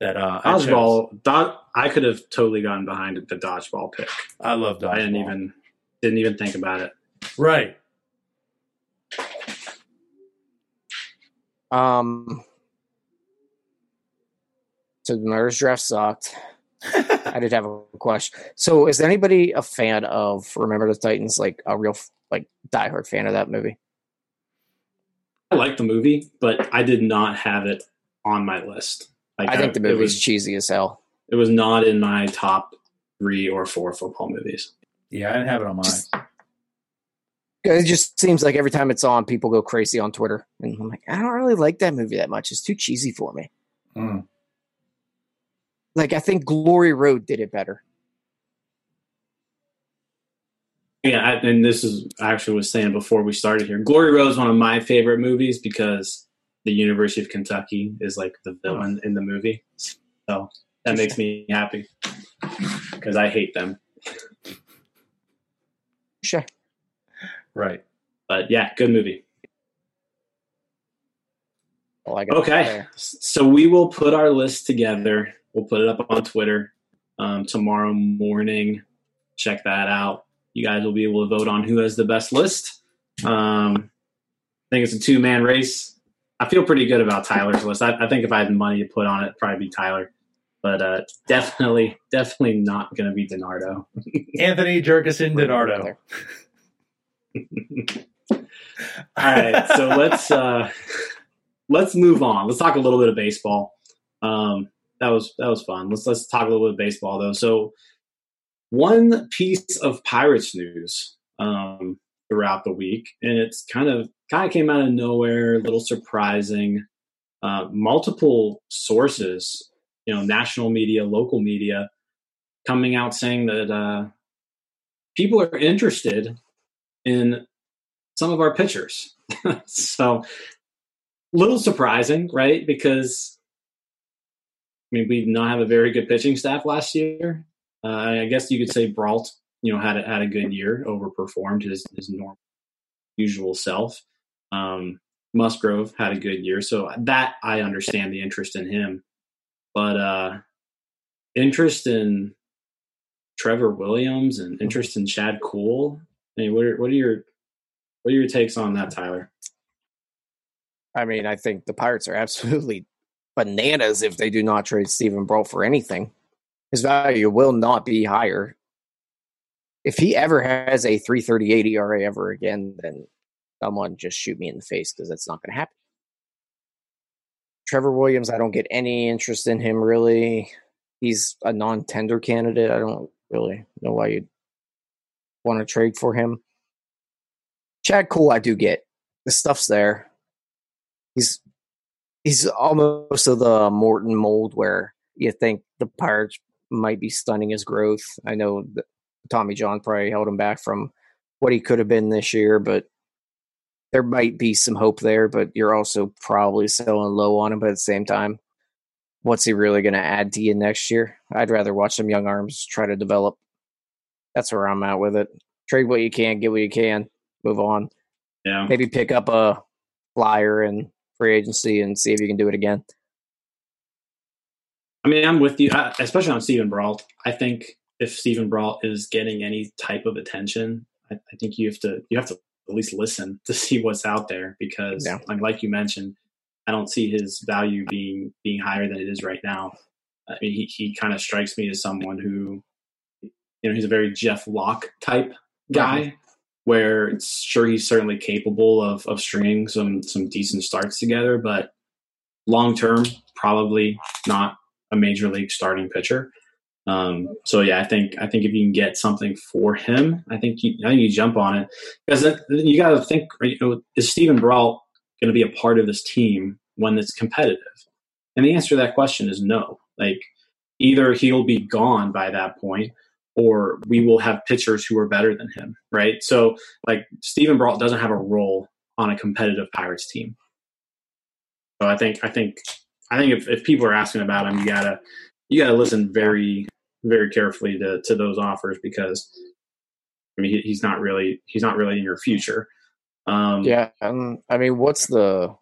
Speaker 4: that uh, I chose.
Speaker 2: Dodgeball. Do- I could have totally gone behind the dodgeball pick.
Speaker 4: I love Dodgeball.
Speaker 2: I didn't even didn't even think about it.
Speaker 4: Right.
Speaker 3: Um, so the Murders draft sucked. I did have a question. So, is anybody a fan of Remember the Titans? Like a real, like diehard fan of that movie?
Speaker 2: I like the movie, but I did not have it on my list. Like
Speaker 3: I think the
Speaker 2: it
Speaker 3: movie is
Speaker 2: was,
Speaker 3: cheesy as hell.
Speaker 2: it was not in my top three or four football movies.
Speaker 4: Yeah, I didn't have it on mine.
Speaker 3: It just seems like every time it's on, people go crazy on Twitter, and I'm like, I don't really like that movie that much. It's too cheesy for me.
Speaker 4: Mm.
Speaker 3: Like, I think Glory Road did it better.
Speaker 2: Yeah, I, and this is I actually was saying before we started here. Glory Road is one of my favorite movies because the University of Kentucky is like the villain in the movie. So that makes me happy because I hate them.
Speaker 3: Sure.
Speaker 4: Right.
Speaker 2: But yeah, good movie.
Speaker 3: All I
Speaker 2: Okay. So we will put our list together. We'll put it up on Twitter um, tomorrow morning. Check that out. You guys will be able to vote on who has the best list. Um, I think it's a two man race. I feel pretty good about Tyler's list. I, I think if I had money to put on it, it'd probably be Tyler. But uh, definitely, definitely not going to be Donardo.
Speaker 4: Anthony Jerkison Donardo.
Speaker 2: All right, so let's uh, let's move on. Let's talk a little bit of baseball. Um, that was that was fun. Let's let's talk a little bit of baseball though. So, one piece of Pirates news um, throughout the week, and it's kind of kind of came out of nowhere, a little surprising. Uh, multiple sources, you know, national media, local media, coming out saying that uh, people are interested in some of our pitchers. so, little surprising, right? Because I mean, we did not have a very good pitching staff last year. Uh, I guess you could say Brault, you know, had a, had a good year, overperformed his his normal, usual self. Um, Musgrove had a good year, so that I understand the interest in him, but uh, interest in Trevor Williams and interest in Chad Kuhl. I mean, what are what are your what are your takes on that, Tyler?
Speaker 3: I mean, I think the Pirates are absolutely bananas if they do not trade Steven Brault for anything. His value will not be higher. If he ever has a 338 ERA ever again, then someone just shoot me in the face because that's not going to happen. Trevor Williams, I don't get any interest in him really. He's a non tender candidate. I don't really know why you'd want to trade for him. Chad Kuhl, I do get. The stuff's there. He's he's almost of the Morton mold where you think the Pirates might be stunning his growth. I know that Tommy John probably held him back from what he could have been this year, but there might be some hope there. But you're also probably selling low on him. But at the same time, what's he really going to add to you next year? I'd rather watch some young arms try to develop. That's where I'm at with it. Trade what you can, get what you can, move on.
Speaker 2: Yeah.
Speaker 3: Maybe pick up a flyer and free agency and see if you can do it again.
Speaker 2: I mean, I'm with you, especially on Steven Brault. I think if Steven Brault is getting any type of attention, I, I, think you have to you have to at least listen to see what's out there because, yeah. like, like you mentioned, I don't see his value being being higher than it is right now. I mean, he he kind of strikes me as someone who, you know, he's a very Jeff Locke type guy. Mm-hmm. Where it's sure he's certainly capable of of stringing some some decent starts together, but long term, probably not a major league starting pitcher. Um, so yeah, I think I think if you can get something for him, I think you, I think you jump on it because you got to think: you know, is Steven Brault going to be a part of this team when it's competitive? And the answer to that question is no. Like either he'll be gone by that point, or we will have pitchers who are better than him. Right? So like Steven Brault doesn't have a role on a competitive Pirates team. So I think I think I think if, if people are asking about him, you gotta you gotta listen very very carefully to to those offers because I mean he, he's not really he's not really in your future.
Speaker 3: Um, yeah, um, I mean, what's the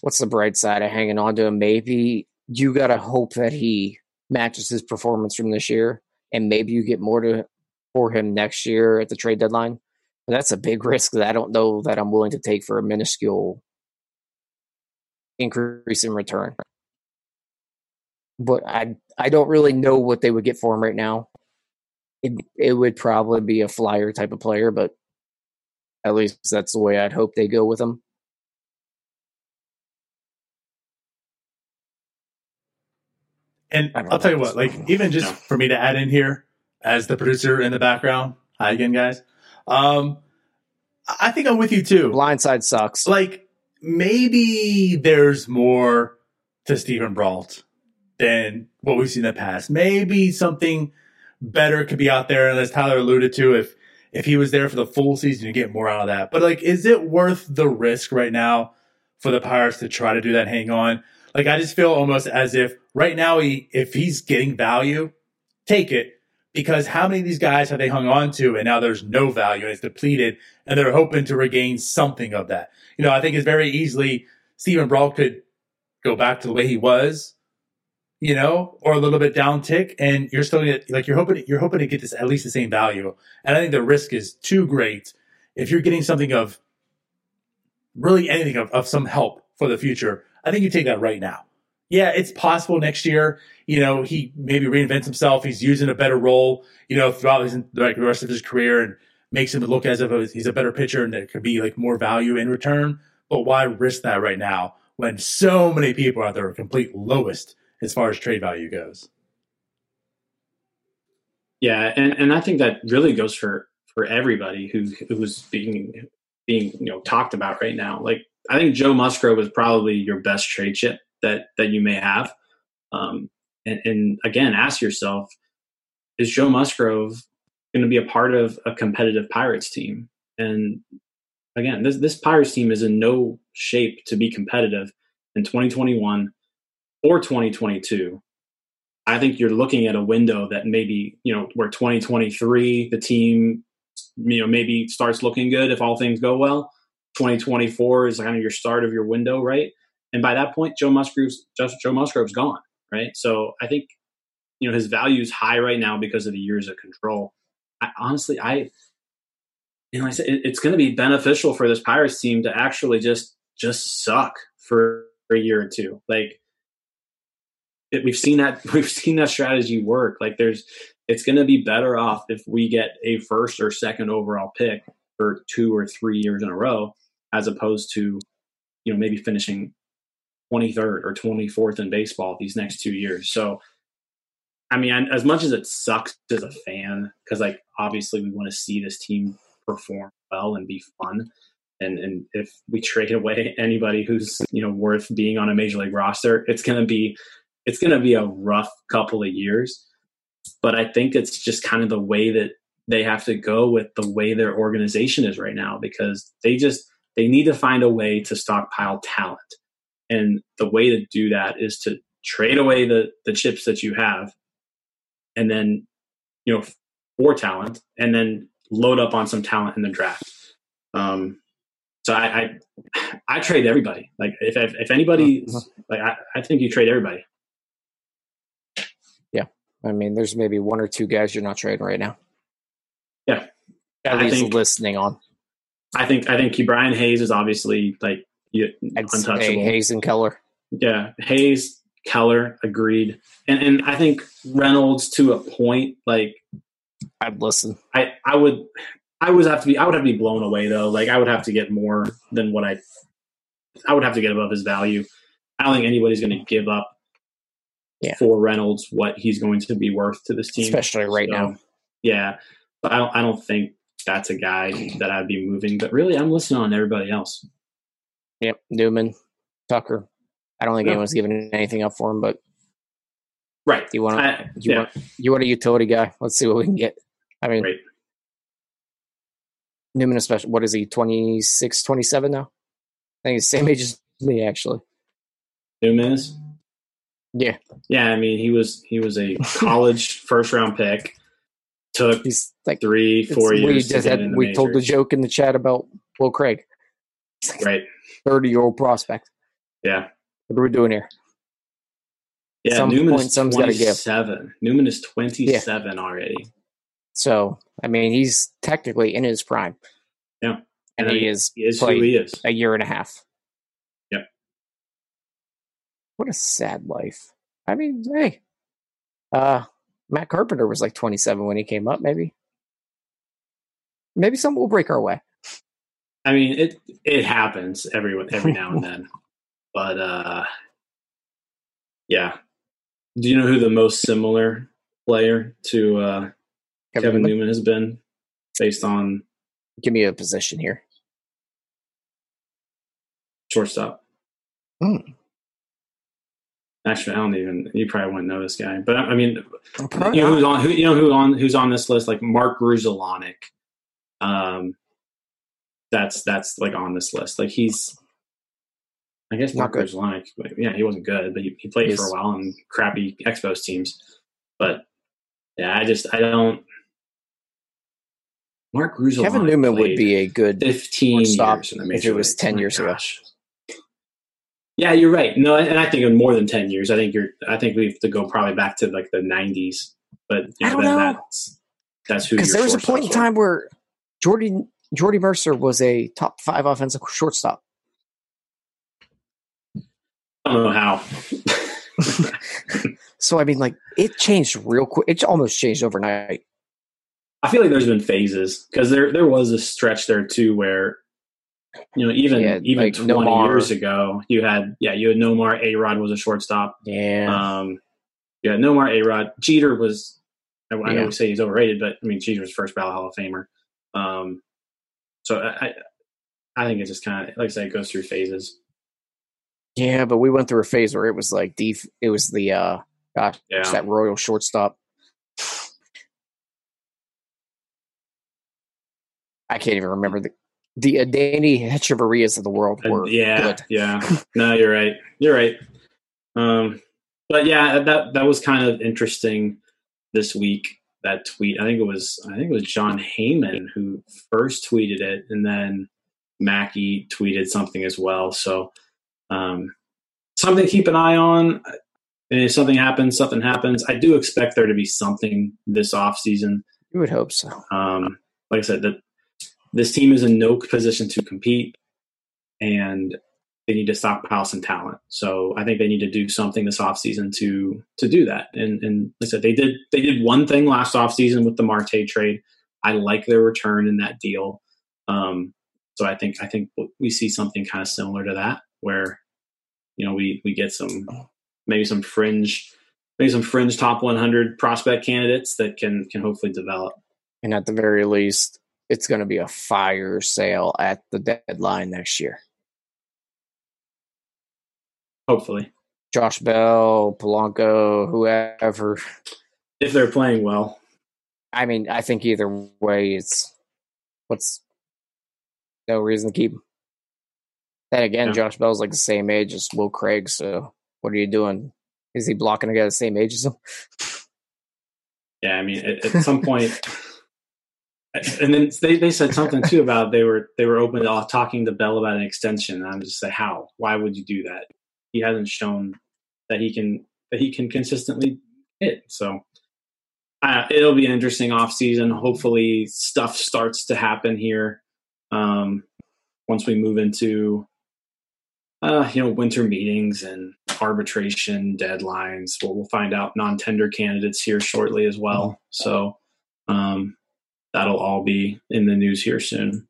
Speaker 3: what's the bright side of hanging on to him? Maybe you gotta hope that he matches his performance from this year, and maybe you get more to for him next year at the trade deadline. But that's a big risk that I don't know that I'm willing to take for a minuscule increase in return. But I I don't really know what they would get for him right now. It it would probably be a flyer type of player, but at least that's the way I'd hope they go with him.
Speaker 4: And I'll tell you what, like even just for me to add in here as the producer in the background. Hi again, guys. Um, I think I'm with you too.
Speaker 3: Blindside sucks.
Speaker 4: Like maybe there's more to Steven Brault than what we've seen in the past. Maybe something better could be out there, and as Tyler alluded to, if if he was there for the full season, you get more out of that. But like, is it worth the risk right now for the Pirates to try to do that? Hang on. Like, I just feel almost as if right now, he if he's getting value, take it because how many of these guys have they hung on to and now there's no value and it's depleted and they're hoping to regain something of that you know, I think it's very easily Steven Brault could go back to the way he was, you know, or a little bit down tick, and you're still get, like you're hoping you're hoping to get this at least the same value. And I think the risk is too great if you're getting something of really anything of, of some help for the future. I think you take that right now. Yeah, it's possible next year, you know, he maybe reinvents himself. He's using a better role, you know, throughout his, like, the rest of his career and makes him look as if he's a better pitcher and there could be like more value in return. But why risk that right now when so many people are at their complete lowest as far as trade value goes?
Speaker 2: Yeah, and, and I think that really goes for for everybody who who's being being you know talked about right now. Like I think Joe Musgrove is probably your best trade chip that that you may have. Um, and, and again, ask yourself: Is Joe Musgrove going to be a part of a competitive Pirates team. And again, this this Pirates team is in no shape to be competitive in 2021 or 2022. I think you're looking at a window that maybe, you know, where 2023 the team you know maybe starts looking good if all things go well. 2024 is kind of your start of your window, right? And by that point, Joe Musgrove's Joe Musgrove's gone, right? So I think you know his value is high right now because of the years of control. I, honestly, I, you know, I said it, it's going to be beneficial for this Pirates team to actually just just suck for a year or two. Like it, we've seen that we've seen that strategy work. Like there's it's going to be better off if we get a first or second overall pick for two or three years in a row, as opposed to you know maybe finishing 23rd or 24th in baseball these next two years. So. I mean, as much as it sucks as a fan, because like obviously we want to see this team perform well and be fun and and if we trade away anybody who's you know worth being on a major league roster, it's to be it's to be a rough couple of years. But I think it's just kind of the way that they have to go with the way their organization is right now because they just they need to find a way to stockpile talent. And the way to do that is to trade away the the chips that you have and then you know for talent and then load up on some talent in the draft. Um, so I, I, I trade everybody. Like if if, if anybody uh-huh. like I, I think you trade everybody.
Speaker 3: Yeah, I mean, there's maybe one or two guys you're not trading right now.
Speaker 2: Yeah,
Speaker 3: at I least think, listening on.
Speaker 2: I think I think Brian Hayes is obviously like you, untouchable.
Speaker 3: Hayes and Keller.
Speaker 2: Yeah, Hayes, Keller, agreed, and and I think Reynolds to a point. Like
Speaker 3: I'd listen.
Speaker 2: I I would I would have to be I would have to be blown away though. Like I would have to get more than what I I would have to get above his value. I don't think anybody's going to give up
Speaker 3: yeah.
Speaker 2: for Reynolds what he's going to be worth to this team,
Speaker 3: especially right so, now.
Speaker 2: Yeah, but I don't I don't think that's a guy that I'd be moving. But really, I'm listening on everybody else.
Speaker 3: Yep, Newman, Tucker. I don't think yeah. anyone's giving anything up for him, but
Speaker 2: right.
Speaker 3: You want you yeah. want you want a utility guy? Let's see what we can get. I mean, right. Newman, especially, what is he, 26, 27 now? I think he's the same age as me, actually.
Speaker 2: Newman is?
Speaker 3: Yeah.
Speaker 2: Yeah, I mean, he was he was a college first round pick. Took he's like three, four years.
Speaker 3: We just had we majors. told the joke in the chat about Will Craig.
Speaker 2: Right.
Speaker 3: Thirty year old prospect.
Speaker 2: Yeah.
Speaker 3: What are we doing here?
Speaker 2: Yeah, Some Newman point, is twenty seven. Newman is twenty seven yeah. already.
Speaker 3: So I mean, he's technically in his prime.
Speaker 2: Yeah,
Speaker 3: and, and he, he is
Speaker 2: he is who he is.
Speaker 3: A year and a half.
Speaker 2: Yep.
Speaker 3: What a sad life. I mean, hey, uh, Matt Carpenter was like 27 when he came up. Maybe, maybe something will break our way.
Speaker 2: I mean, it it happens every every now and then, but uh, yeah. Do you know who the most similar player to uh, Kevin, Kevin Newman has been based on.
Speaker 3: Give me a position here.
Speaker 2: Shortstop.
Speaker 3: Hmm.
Speaker 2: Actually, I don't even. You probably wouldn't know this guy, but I mean, you know who's on? Who you know who on? Who's on this list? Like Mark Grudzielanek. Um, that's that's like on this list. Like he's, I guess not Mark Grudzielanek. Yeah, he wasn't good, but he, he played he's, for a while on crappy Expos teams. But yeah, I just I don't. Mark Grudzielanek
Speaker 3: Kevin Newman would be a good
Speaker 2: 15 years
Speaker 3: in the major if it was 10 oh years
Speaker 2: ago. Yeah, you're right. No, and I think in more than 10 years. I think you're I think we have to go probably back to like the 90s. But know,
Speaker 3: I don't know.
Speaker 2: that's that's who
Speaker 3: Because there was a point in time where Jordy Jordy Mercer was a top 5 offensive shortstop.
Speaker 2: I don't know how.
Speaker 3: so I mean like it changed real quick. It almost changed overnight.
Speaker 2: I feel like there's been phases because there there was a stretch there too where you know even yeah, even like 20 Nomar. years ago you had yeah you had Nomar A Rod was a shortstop
Speaker 3: yeah
Speaker 2: um yeah Nomar A Rod Jeter was I, I know we say he's overrated but I mean Jeter was first ballot Hall of Famer um so I I think it just kind of like I say it goes through phases.
Speaker 3: Yeah but we went through a phase where it was like deep it was the uh gosh yeah. that royal shortstop. I can't even remember the the Adeiny Hechavarrias of the world were uh,
Speaker 2: yeah
Speaker 3: good.
Speaker 2: yeah. No you're right. You're right. Um but yeah that that was kind of interesting this week that tweet I think it was I think it was Jon Heyman who first tweeted it and then Mackey tweeted something as well. So um something to keep an eye on. And if something happens something happens. I do expect there to be something this off season
Speaker 3: you would hope so.
Speaker 2: Um like I said, that this team is in no position to compete. And they need to stockpile some talent. So I think they need to do something this offseason to to do that. And and like I said, they did they did one thing last offseason with the Marte trade. I like their return in that deal. Um, so I think I think we see something kind of similar to that, where you know we we get some maybe some fringe maybe some fringe top 100 prospect candidates that can can hopefully develop.
Speaker 3: And at the very least, it's going to be a fire sale at the deadline next year.
Speaker 2: Hopefully,
Speaker 3: Josh Bell, Polanco, whoever.
Speaker 2: If they're playing well,
Speaker 3: I mean, I think either way, it's what's no reason to keep him. Then again,
Speaker 2: Yeah.
Speaker 3: Josh Bell's like the same age as Will Craig, so what are you doing? Is he blocking a guy the same age as him?
Speaker 2: yeah. I mean, at, at some point, and then they, they said something too about they were they were open to talking to Bell about an extension. And I'm just like, how? Why would you do that? He hasn't shown that he can that he can consistently hit. So uh, it'll be an interesting off season. Hopefully, stuff starts to happen here um, once we move into uh, you know winter meetings and arbitration deadlines. We'll, we'll find out non-tender candidates here shortly as well. So um, that'll all be in the news here soon.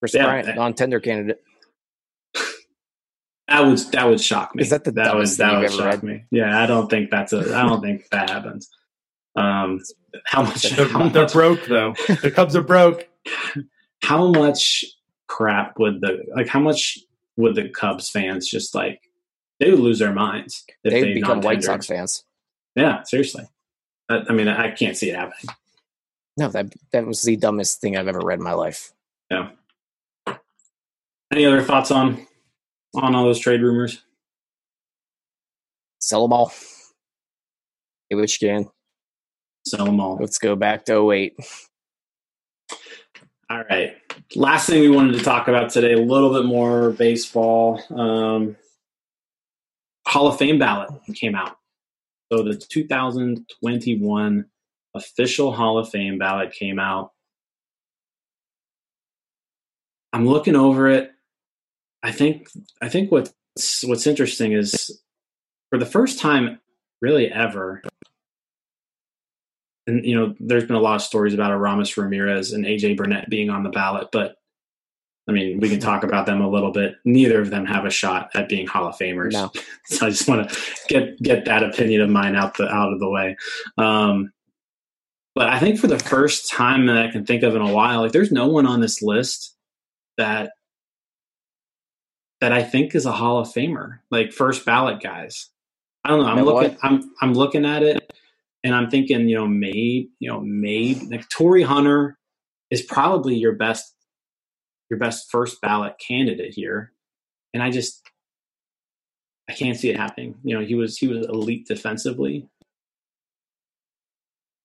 Speaker 3: Chris
Speaker 2: Yeah.
Speaker 3: Bryant, non-tender candidate.
Speaker 2: That would that would shock me.
Speaker 3: Is that the
Speaker 2: that would
Speaker 3: dumbest thing
Speaker 2: that would shock
Speaker 3: read?
Speaker 2: me? Yeah, I don't think that's a. I don't think that happens. Um, how much?
Speaker 4: They're,
Speaker 2: How
Speaker 4: they're
Speaker 2: much,
Speaker 4: broke though. The Cubs are broke.
Speaker 2: how much crap would the like? How much would the Cubs fans just like? They would lose their minds if
Speaker 3: They
Speaker 2: they
Speaker 3: become White. Sox fans.
Speaker 2: Yeah, seriously. I, I mean, I can't see it happening.
Speaker 3: No, that that was the dumbest thing I've ever read in my life. Yeah.
Speaker 2: Any other thoughts on on all those trade rumors?
Speaker 3: Sell them all. Get what you can.
Speaker 2: Sell them all.
Speaker 3: Let's go back to 08.
Speaker 2: All right. Last thing we wanted to talk about today, a little bit more baseball. Um, Hall of Fame ballot came out. So the 2021 official Hall of Fame ballot came out. I'm looking over it. I think I think what's what's interesting is for the first time really ever and you know, there's been a lot of stories about Aramis Ramirez and AJ Burnett being on the ballot, but I mean, we can talk about them a little bit. Neither of them have a shot at being Hall of Famers.
Speaker 3: No.
Speaker 2: So I just want to get get that opinion of mine out the out of the way. Um, but I think for the first time that I can think of in a while, like there's no one on this list that that I think is a Hall of Famer, like first ballot guys. I don't know. I'm
Speaker 3: You know
Speaker 2: looking.
Speaker 3: what?
Speaker 2: I'm I'm looking at it, and I'm thinking, you know, maybe, you know, maybe like Torii Hunter is probably your best your best first ballot candidate here, and I just I can't see it happening. You know, he was he was elite defensively,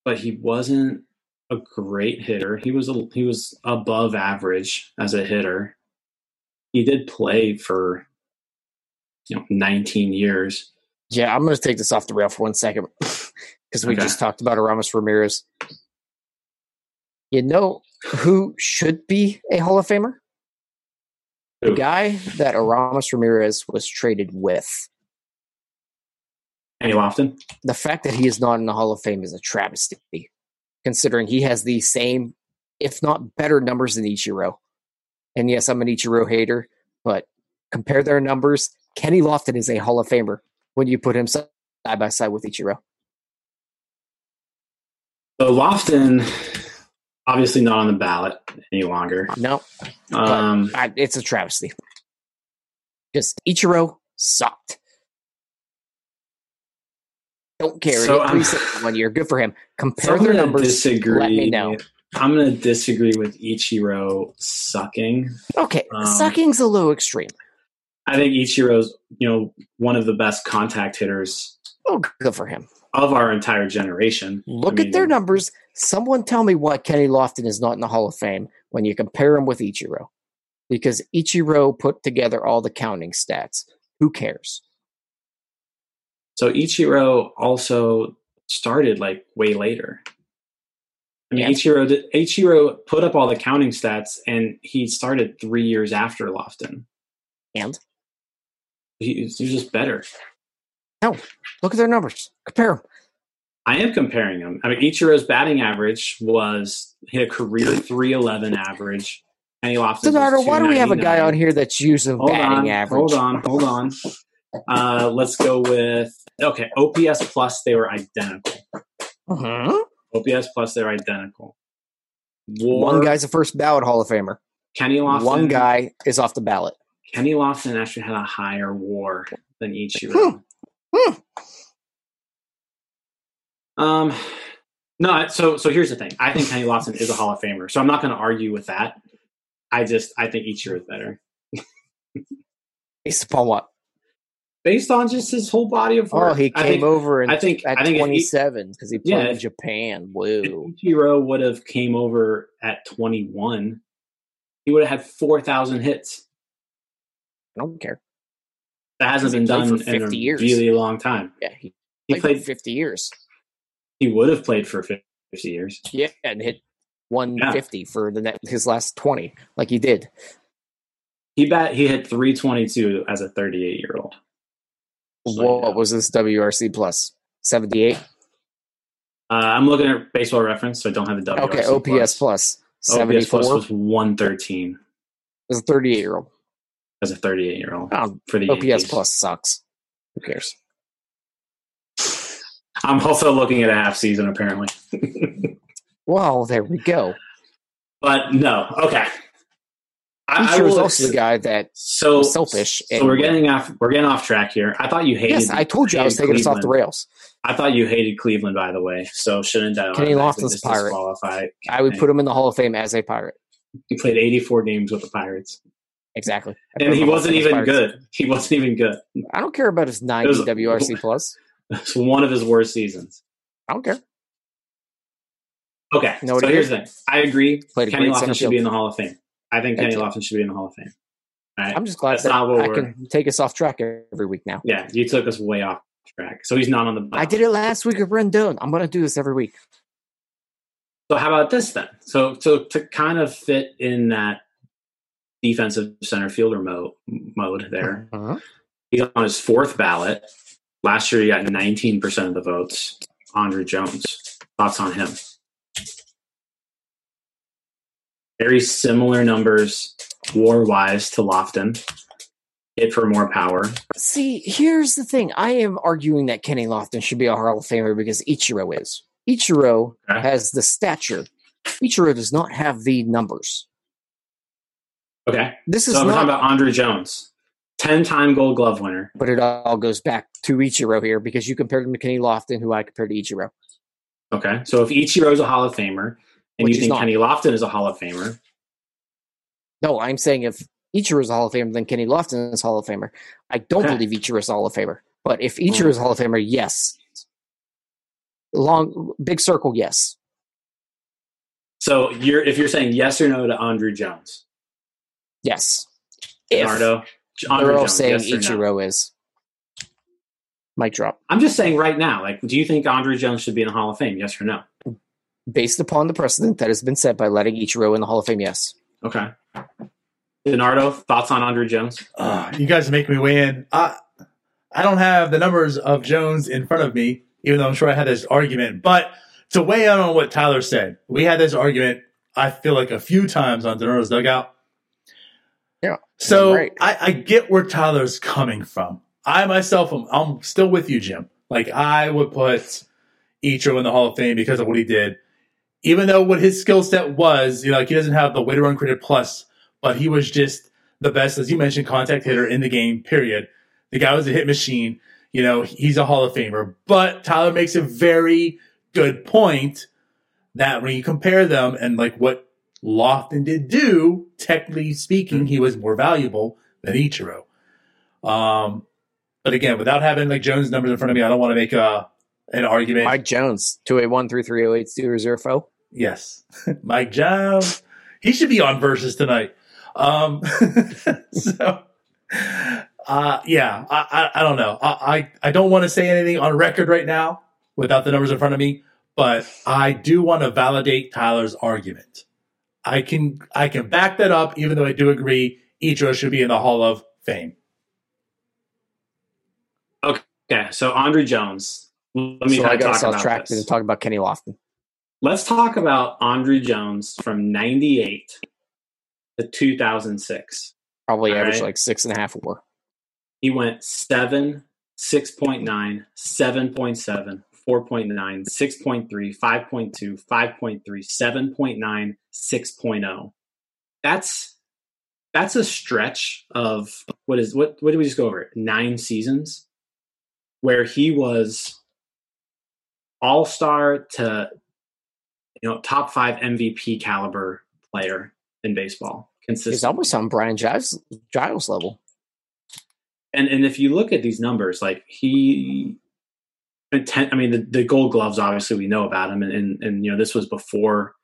Speaker 2: but he wasn't a great hitter. He was a, he was above average as a hitter. He did play for you know 19 years.
Speaker 3: Yeah, I'm going to take this off the rail for one second because we
Speaker 2: Okay.
Speaker 3: just talked about Aramis Ramirez. You know who should be a Hall of Famer? The guy that Aramis Ramirez was traded with.
Speaker 2: Kenny Lofton.
Speaker 3: The fact that he is not in the Hall of Fame is a travesty, considering he has the same, if not better, numbers than Ichiro. And yes, I'm an Ichiro hater, but compare their numbers. Kenny Lofton is a Hall of Famer when you put him side by side with Ichiro.
Speaker 2: So Lofton, obviously not on the ballot any longer.
Speaker 3: No,
Speaker 2: Um,
Speaker 3: I, it's a travesty. Just Ichiro sucked. Don't care.
Speaker 2: So
Speaker 3: one year. Good for him. Compare their numbers.
Speaker 2: disagree.
Speaker 3: Let me know.
Speaker 2: I'm going to disagree with Ichiro sucking.
Speaker 3: Okay,
Speaker 2: Um,
Speaker 3: sucking's a little extreme.
Speaker 2: I think Ichiro's, you know, one of the best contact hitters
Speaker 3: Oh, good for him.
Speaker 2: of our entire generation.
Speaker 3: Look
Speaker 2: I
Speaker 3: at their numbers. Someone tell me why Kenny Lofton is not in the Hall of Fame when you compare him with Ichiro. Because Ichiro put together all the counting stats. Who cares?
Speaker 2: So Ichiro also started like way later. I mean,
Speaker 3: Yeah.
Speaker 2: Ichiro did, Ichiro put up all the counting stats, and he started three years after Lofton.
Speaker 3: And
Speaker 2: He's, he's just better.
Speaker 3: No, look at their numbers. Compare them.
Speaker 2: I am comparing them. I mean, Ichiro's batting average was he had a career 311 average. Kenny Lofton.
Speaker 3: So, Donato, why do we have a guy on here that's using
Speaker 2: Hold
Speaker 3: batting
Speaker 2: on,
Speaker 3: average?
Speaker 2: hold on, hold on. Uh, let's go with okay. OPS plus they were identical.
Speaker 3: Mhm.
Speaker 2: OPS plus they're identical. War,
Speaker 3: One guy's a first ballot Hall of Famer.
Speaker 2: Kenny Lofton.
Speaker 3: One guy is off the ballot.
Speaker 2: Kenny Lofton actually had a higher WAR than Ichiro.
Speaker 3: Hmm.
Speaker 2: Um, no. So so here's the thing. I think Kenny Lofton is a Hall of Famer. So I'm not going to argue with that. I just I think Ichiro is better
Speaker 3: Based upon what?
Speaker 2: Based on just his whole body of oh, work.
Speaker 3: Oh, he came
Speaker 2: think,
Speaker 3: over and
Speaker 2: I think-
Speaker 3: at
Speaker 2: I think
Speaker 3: 27 because he played
Speaker 2: Yeah,
Speaker 3: in Japan. Whoa.
Speaker 2: Ichiro would have came over at 21, he would have had 4,000 hits.
Speaker 3: I don't care.
Speaker 2: That hasn't been done
Speaker 3: for
Speaker 2: in a
Speaker 3: 50 years.
Speaker 2: really long time.
Speaker 3: Yeah, he
Speaker 2: He
Speaker 3: played,
Speaker 2: played.
Speaker 3: for 50 years.
Speaker 2: He would have played for 50 years.
Speaker 3: Yeah, and hit 150 for the net, his last 20, like he did.
Speaker 2: He bat. He hit 322 as a 38 year old. So,
Speaker 3: what
Speaker 2: yeah.
Speaker 3: was this WRC plus? 78?
Speaker 2: Uh, I'm looking at baseball reference, so I don't have the WRC
Speaker 3: Okay, OPS plus.
Speaker 2: OPS plus was 113
Speaker 3: As a 38 year old.
Speaker 2: as a 38 year old
Speaker 3: Oh,
Speaker 2: for the
Speaker 3: OPS
Speaker 2: Yankees.
Speaker 3: plus sucks. Who cares?
Speaker 2: I'm also looking at a half season apparently,
Speaker 3: Well, there we go.
Speaker 2: but no. Okay. I, I will
Speaker 3: also the guy that
Speaker 2: So
Speaker 3: was selfish.
Speaker 2: So we're getting off. We're getting off track here. I thought you hated.
Speaker 3: Yes, I told you I was taking us off the rails.
Speaker 2: I thought you hated Cleveland, by the way. So shouldn't I?
Speaker 3: Kenny Lofton's a pirate. I would put him in the Hall of Fame as a pirate.
Speaker 2: He played 84 games with the Pirates,
Speaker 3: Exactly. I
Speaker 2: and he
Speaker 3: in the Hall of
Speaker 2: wasn't even
Speaker 3: Pirates.
Speaker 2: good. He wasn't even good.
Speaker 3: I don't care about his 90
Speaker 2: was-
Speaker 3: WRC plus.
Speaker 2: It's one of his worst seasons.
Speaker 3: I don't care.
Speaker 2: Okay,
Speaker 3: what
Speaker 2: so here's the thing. I agree. Kenny Lofton should be in the Hall of Fame. I think Kenny. Lofton should be in the Hall of Fame. Right.
Speaker 3: I'm just glad
Speaker 2: That's
Speaker 3: that
Speaker 2: not what
Speaker 3: I
Speaker 2: we're-
Speaker 3: can take us off track every week now.
Speaker 2: yeah, you took us way off track. So he's not on the.
Speaker 3: I did it last week with Rendon. I'm going to do this every week.
Speaker 2: So how about this then? So so to kind of fit in that defensive center fielder mode mode there,
Speaker 3: Uh-huh.
Speaker 2: he's on his fourth ballot. Last year he got 19% of the votes. Andruw Jones. Thoughts on him? Very similar numbers war wise to Lofton. Hit for more power.
Speaker 3: See, here's the thing. I am arguing that Kenny Lofton should be a Hall of Famer because Ichiro is. Ichiro
Speaker 2: Okay.
Speaker 3: has the stature. Ichiro does not have the numbers.
Speaker 2: Okay.
Speaker 3: This
Speaker 2: So
Speaker 3: is
Speaker 2: we're
Speaker 3: not,
Speaker 2: talking about Andruw Jones. 10 time gold glove winner.
Speaker 3: but it all goes back to Ichiro here because you compared him to Kenny Lofton, who I compared to Ichiro.
Speaker 2: Okay. So if Ichiro's a Hall of Famer and you think
Speaker 3: not.
Speaker 2: Kenny Lofton is a Hall of Famer,
Speaker 3: No, I'm saying if Ichiro is a Hall of Famer, then Kenny Lofton is Hall of Famer. I don't
Speaker 2: Okay.
Speaker 3: believe Ichiro is a Hall of Famer. But if hmm. Ichiro is a Hall of Famer, yes. Long big circle, yes.
Speaker 2: So you're if you're saying yes or no to Andruw Jones,
Speaker 3: Yes. If
Speaker 2: Leonardo,
Speaker 3: they're all
Speaker 2: Jones,
Speaker 3: saying
Speaker 2: yes or no?
Speaker 3: Ichiro is. Mic drop.
Speaker 2: I'm just saying right now. Like, do you think Andruw Jones should be in the Hall of Fame? Yes or no?
Speaker 3: Based upon the precedent that has been set by letting Ichiro in the Hall of Fame, yes.
Speaker 2: Okay. Leonardo, thoughts on Andruw Jones?
Speaker 4: Uh, you guys make me weigh in. I, I don't have the numbers of Jones in front of me, even though I'm sure I had this argument. But to weigh in on what Tyler said, we had this argument, I feel like, a few times on Donato's dugout.
Speaker 3: Yeah.
Speaker 4: So
Speaker 3: Right.
Speaker 4: I, I get where Tyler's coming from. I myself, am, I'm still with you, Jim. Like, I would put Ichiro in the Hall of Fame because of what he did. Even though what his skill set was, you know, like he doesn't have the way to run credit plus, but he was just the best, as you mentioned, contact hitter in the game, period. The guy was a hit machine. You know, he's a Hall of Famer. But Tyler makes a very good point that when you compare them and like what Lofton did do, technically speaking, he was more valuable than Ichiro. Um, but again, without having like Jones' numbers in front of me, I don't want to make a an argument.
Speaker 3: Mike Jones, 281 330
Speaker 4: Yes. Mike Jones. He should be on versus tonight. Um, so, uh, yeah, I, I, I don't know. I, I, I don't want to say anything on record right now without the numbers in front of me, but I do want to validate Tyler's argument. I can, I can back that up, even though I do agree Ichiro should be in the Hall of fame.
Speaker 2: Okay, so Andruw Jones. Let me
Speaker 3: so I got off
Speaker 2: about
Speaker 3: track
Speaker 2: this.
Speaker 3: to talk about Kenny Lofton.
Speaker 2: Let's talk about Andruw Jones from '98 to 2006.
Speaker 3: Probably
Speaker 2: All
Speaker 3: averaged
Speaker 2: right.
Speaker 3: like six and a half war.
Speaker 2: He went 7, 6.9, 7.7, 4.9, 6.3, 5.2, 5.3, 7.9, 6.0. oh. That's that's a stretch of what is what what did we just go over? Nine seasons where he was all-star to you know top 5 MVP caliber player in baseball consistently.
Speaker 3: He's almost on Brian Giles, Giles level.
Speaker 2: and and if you look at these numbers, like he, I mean, the, the Gold Gloves, obviously we know about him, and, and and you know this was before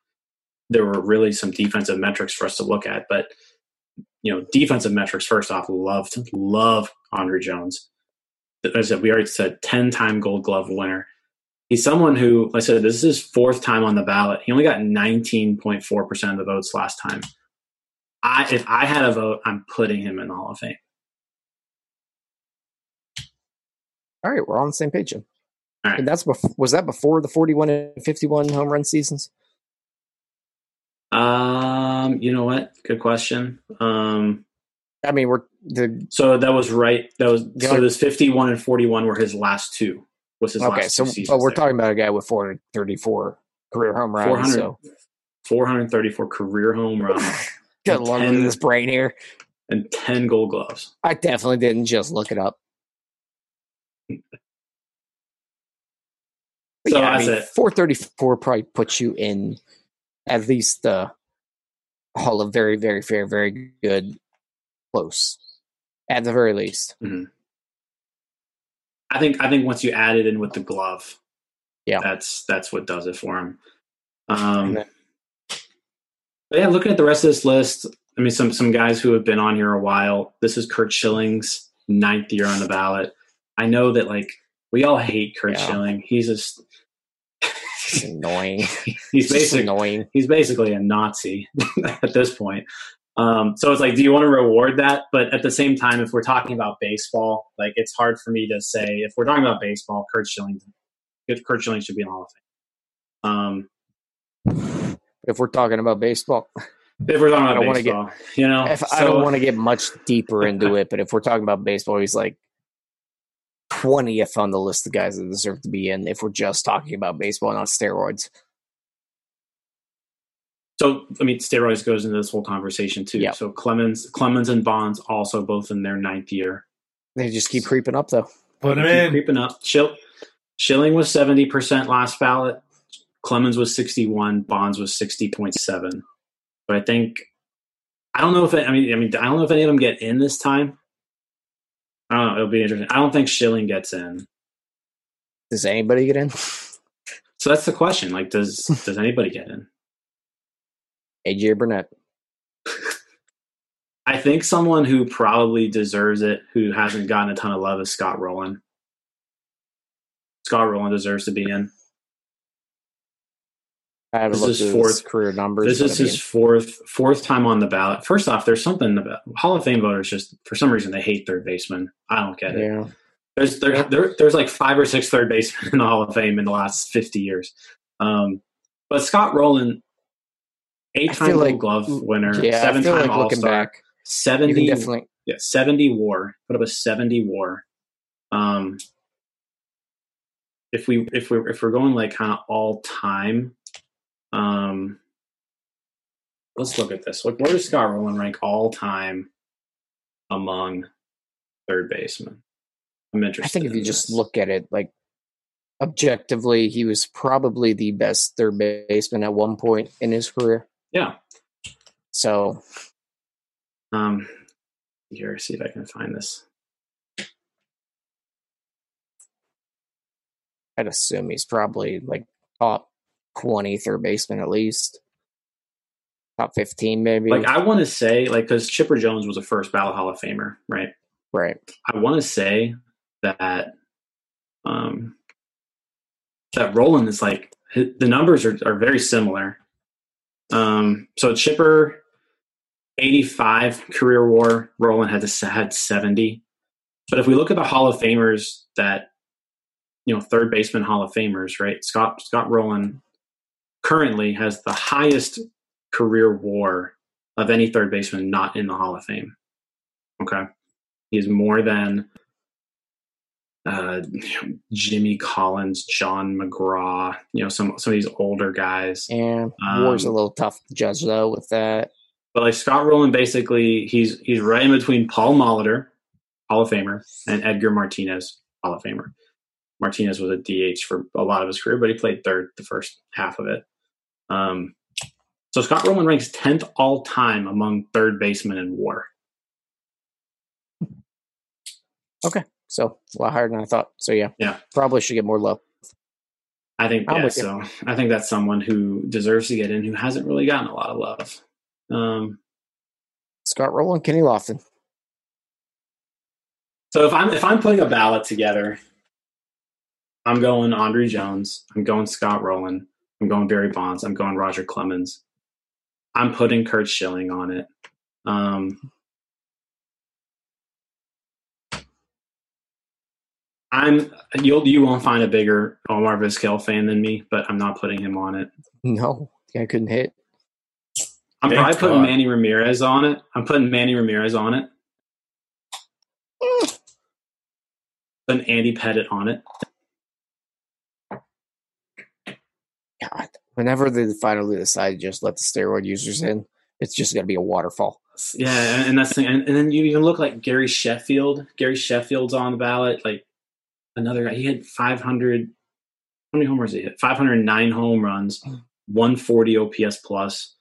Speaker 2: there were really some defensive metrics for us to look at, but you know, defensive metrics. First off, loved love Andruw Jones. As I said, we already said ten time Gold Glove winner. He's someone who, like I said, this is his fourth time on the ballot. He only got nineteen point four percent of the votes last time. I, if I had a vote, I'm putting him in the Hall of Fame.
Speaker 3: All right, we're on the same page.
Speaker 2: All right.
Speaker 3: And that's before, was that before the forty-one and fifty-one home run seasons?
Speaker 2: Um, you know what? Good question. Um,
Speaker 3: I mean, we're the
Speaker 2: so that was right. That was so this fifty-one and forty-one were his last two. Was his
Speaker 3: okay. So,
Speaker 2: seasons
Speaker 3: we're
Speaker 2: there.
Speaker 3: talking about a guy with four hundred thirty-four career home runs.
Speaker 2: 400
Speaker 3: So,
Speaker 2: 434 career home runs and
Speaker 3: lord,
Speaker 2: 10
Speaker 3: look this brain here.
Speaker 2: and ten Gold Gloves.
Speaker 3: I definitely didn't just look it up.
Speaker 2: So
Speaker 3: yeah, I mean,
Speaker 2: it.
Speaker 3: 434 probably puts you in at least the hall of very, very fair, very good, close, at the very least. Mm-hmm.
Speaker 2: I think I think once you add it in with the glove,
Speaker 3: Yeah.
Speaker 2: that's that's what does it for him. Um,
Speaker 3: then-
Speaker 2: but yeah, looking at the rest of this list, I mean, some some guys who have been on here a while. This is Curt Schilling's ninth year on the ballot. I know that like we all hate Curt
Speaker 3: Yeah.
Speaker 2: Schilling. He's just
Speaker 3: It's annoying.
Speaker 2: he's basically
Speaker 3: annoying.
Speaker 2: he's basically a Nazi at this point. Um, so it's like, do you want to reward that? But at the same time, if we're talking about baseball, like it's hard for me to say if we're talking about baseball, Curt Schilling, Curt Schilling should be in the Hall of Fame. Um,
Speaker 3: If we're talking about baseball,
Speaker 2: if we're talking
Speaker 3: I
Speaker 2: about baseball, you know,
Speaker 3: if I don't want to get much deeper into it, but if we're talking about baseball, he's like 20th on the list of guys that deserve to be in if we're just talking about baseball, not steroids.
Speaker 2: So I mean, steroids goes into this whole conversation too.
Speaker 3: Yeah.
Speaker 2: So Clemens, Clemens and Bonds also both in their ninth year.
Speaker 3: They just keep creeping up, though.
Speaker 4: Put him
Speaker 2: Keep
Speaker 4: in.
Speaker 2: creeping up. Chill, Schilling was seventy percent last ballot. Clemens was sixty-one. Bonds was sixty point seven. But I think I don't know if it, I mean I mean I don't know if any of them get in this time. I don't know. It'll be interesting. I don't think Schilling gets in.
Speaker 3: Does anybody get in?
Speaker 2: So that's the question. Like, does does anybody get in?
Speaker 3: AJ Burnett.
Speaker 2: I think someone who probably deserves it, who hasn't gotten a ton of love, is Scott Rolen. Scott Rolen deserves to be in.
Speaker 3: I haven't
Speaker 2: This is
Speaker 3: at his
Speaker 2: fourth-
Speaker 3: career numbers.
Speaker 2: This is his fourth fourth time on the ballot. First off, there's something about Hall of Fame voters just for some reason they hate third baseman. I don't get it.
Speaker 3: yeah.
Speaker 2: There's there, there there's like five or six third basemen in the Hall of Fame in the last 50 years. Um, but Scott Rolen, eight
Speaker 3: I
Speaker 2: time Gold
Speaker 3: like-
Speaker 2: Glove winner,
Speaker 3: Yeah,
Speaker 2: seven-time
Speaker 3: like
Speaker 2: All
Speaker 3: looking
Speaker 2: Star,
Speaker 3: back,
Speaker 2: 70
Speaker 3: definitely.
Speaker 2: yeah, 70 war. Put up a 70 war. Um, if we if we're if we're going like kind of all time, um, let's look at this. Like, where does Scott Rolen rank all time among third basemen? I'm interested.
Speaker 3: I think if
Speaker 2: in
Speaker 3: you just look at it like objectively, he was probably the best third baseman at one point in his career.
Speaker 2: Yeah,
Speaker 3: So
Speaker 2: um, here, see if I can find this.
Speaker 3: I'd assume he's probably like top 20 third baseman at least. Top 15, maybe.
Speaker 2: Like, I want to say, like, because Chipper Jones was a first ballot Hall of Famer, right?
Speaker 3: right.
Speaker 2: I want to say that um, that Rolen is like the numbers are, are very similar. Um, so Chipper 85 career WAR. Rolen had had 70. But if we look at the Hall of Famers that you know third baseman Hall of Famers, right? Scott Scott Rolen currently has the highest career WAR of any third baseman not in the Hall of Fame. Okay, he's more than uh, Jimmy Collins, John McGraw, you know, some some of these older guys.
Speaker 3: And um, WAR's a little tough to judge though with that.
Speaker 2: But like Scott Rolen, basically, he's he's right in between Paul Molitor, Hall of Famer, and Edgar Martinez, Hall of Famer. Martinez was a DH for a lot of his career, but he played third the first half of it. Um, so Scott Rolen ranks 10th all time among third basemen in WAR.
Speaker 3: Okay. So a lot higher than I thought. So yeah.
Speaker 2: Yeah.
Speaker 3: Probably should get more love.
Speaker 2: I think yeah, so. I think that's someone who deserves to get in who hasn't really gotten a lot of love. Um,
Speaker 3: Scott Rolen, Kenny Lofton.
Speaker 2: So if I'm if I'm putting a ballot together, I'm going Andruw Jones. I'm going Scott Rolen. I'm going Barry Bonds. I'm going Roger Clemens. I'm putting Curt Schilling on it. Um, I'm you'll you won't find a bigger Omar Vizquel fan than me, but I'm not putting him on it.
Speaker 3: No, I couldn't hit.
Speaker 2: I'm Thank probably God. putting Manny Ramirez on it. I'm putting Manny Ramirez on it. Mm. Putting Andy Pettitte on it.
Speaker 3: God, whenever they finally decide to just let the steroid users in, it's just going to be a waterfall.
Speaker 2: Yeah, and, that's the thing. And, and, then you even look like Gary Sheffield. Gary Sheffield's on the ballot. Like another guy, he had 500. How many homers he hit? 509 home runs, hmm. 140 OPS plus.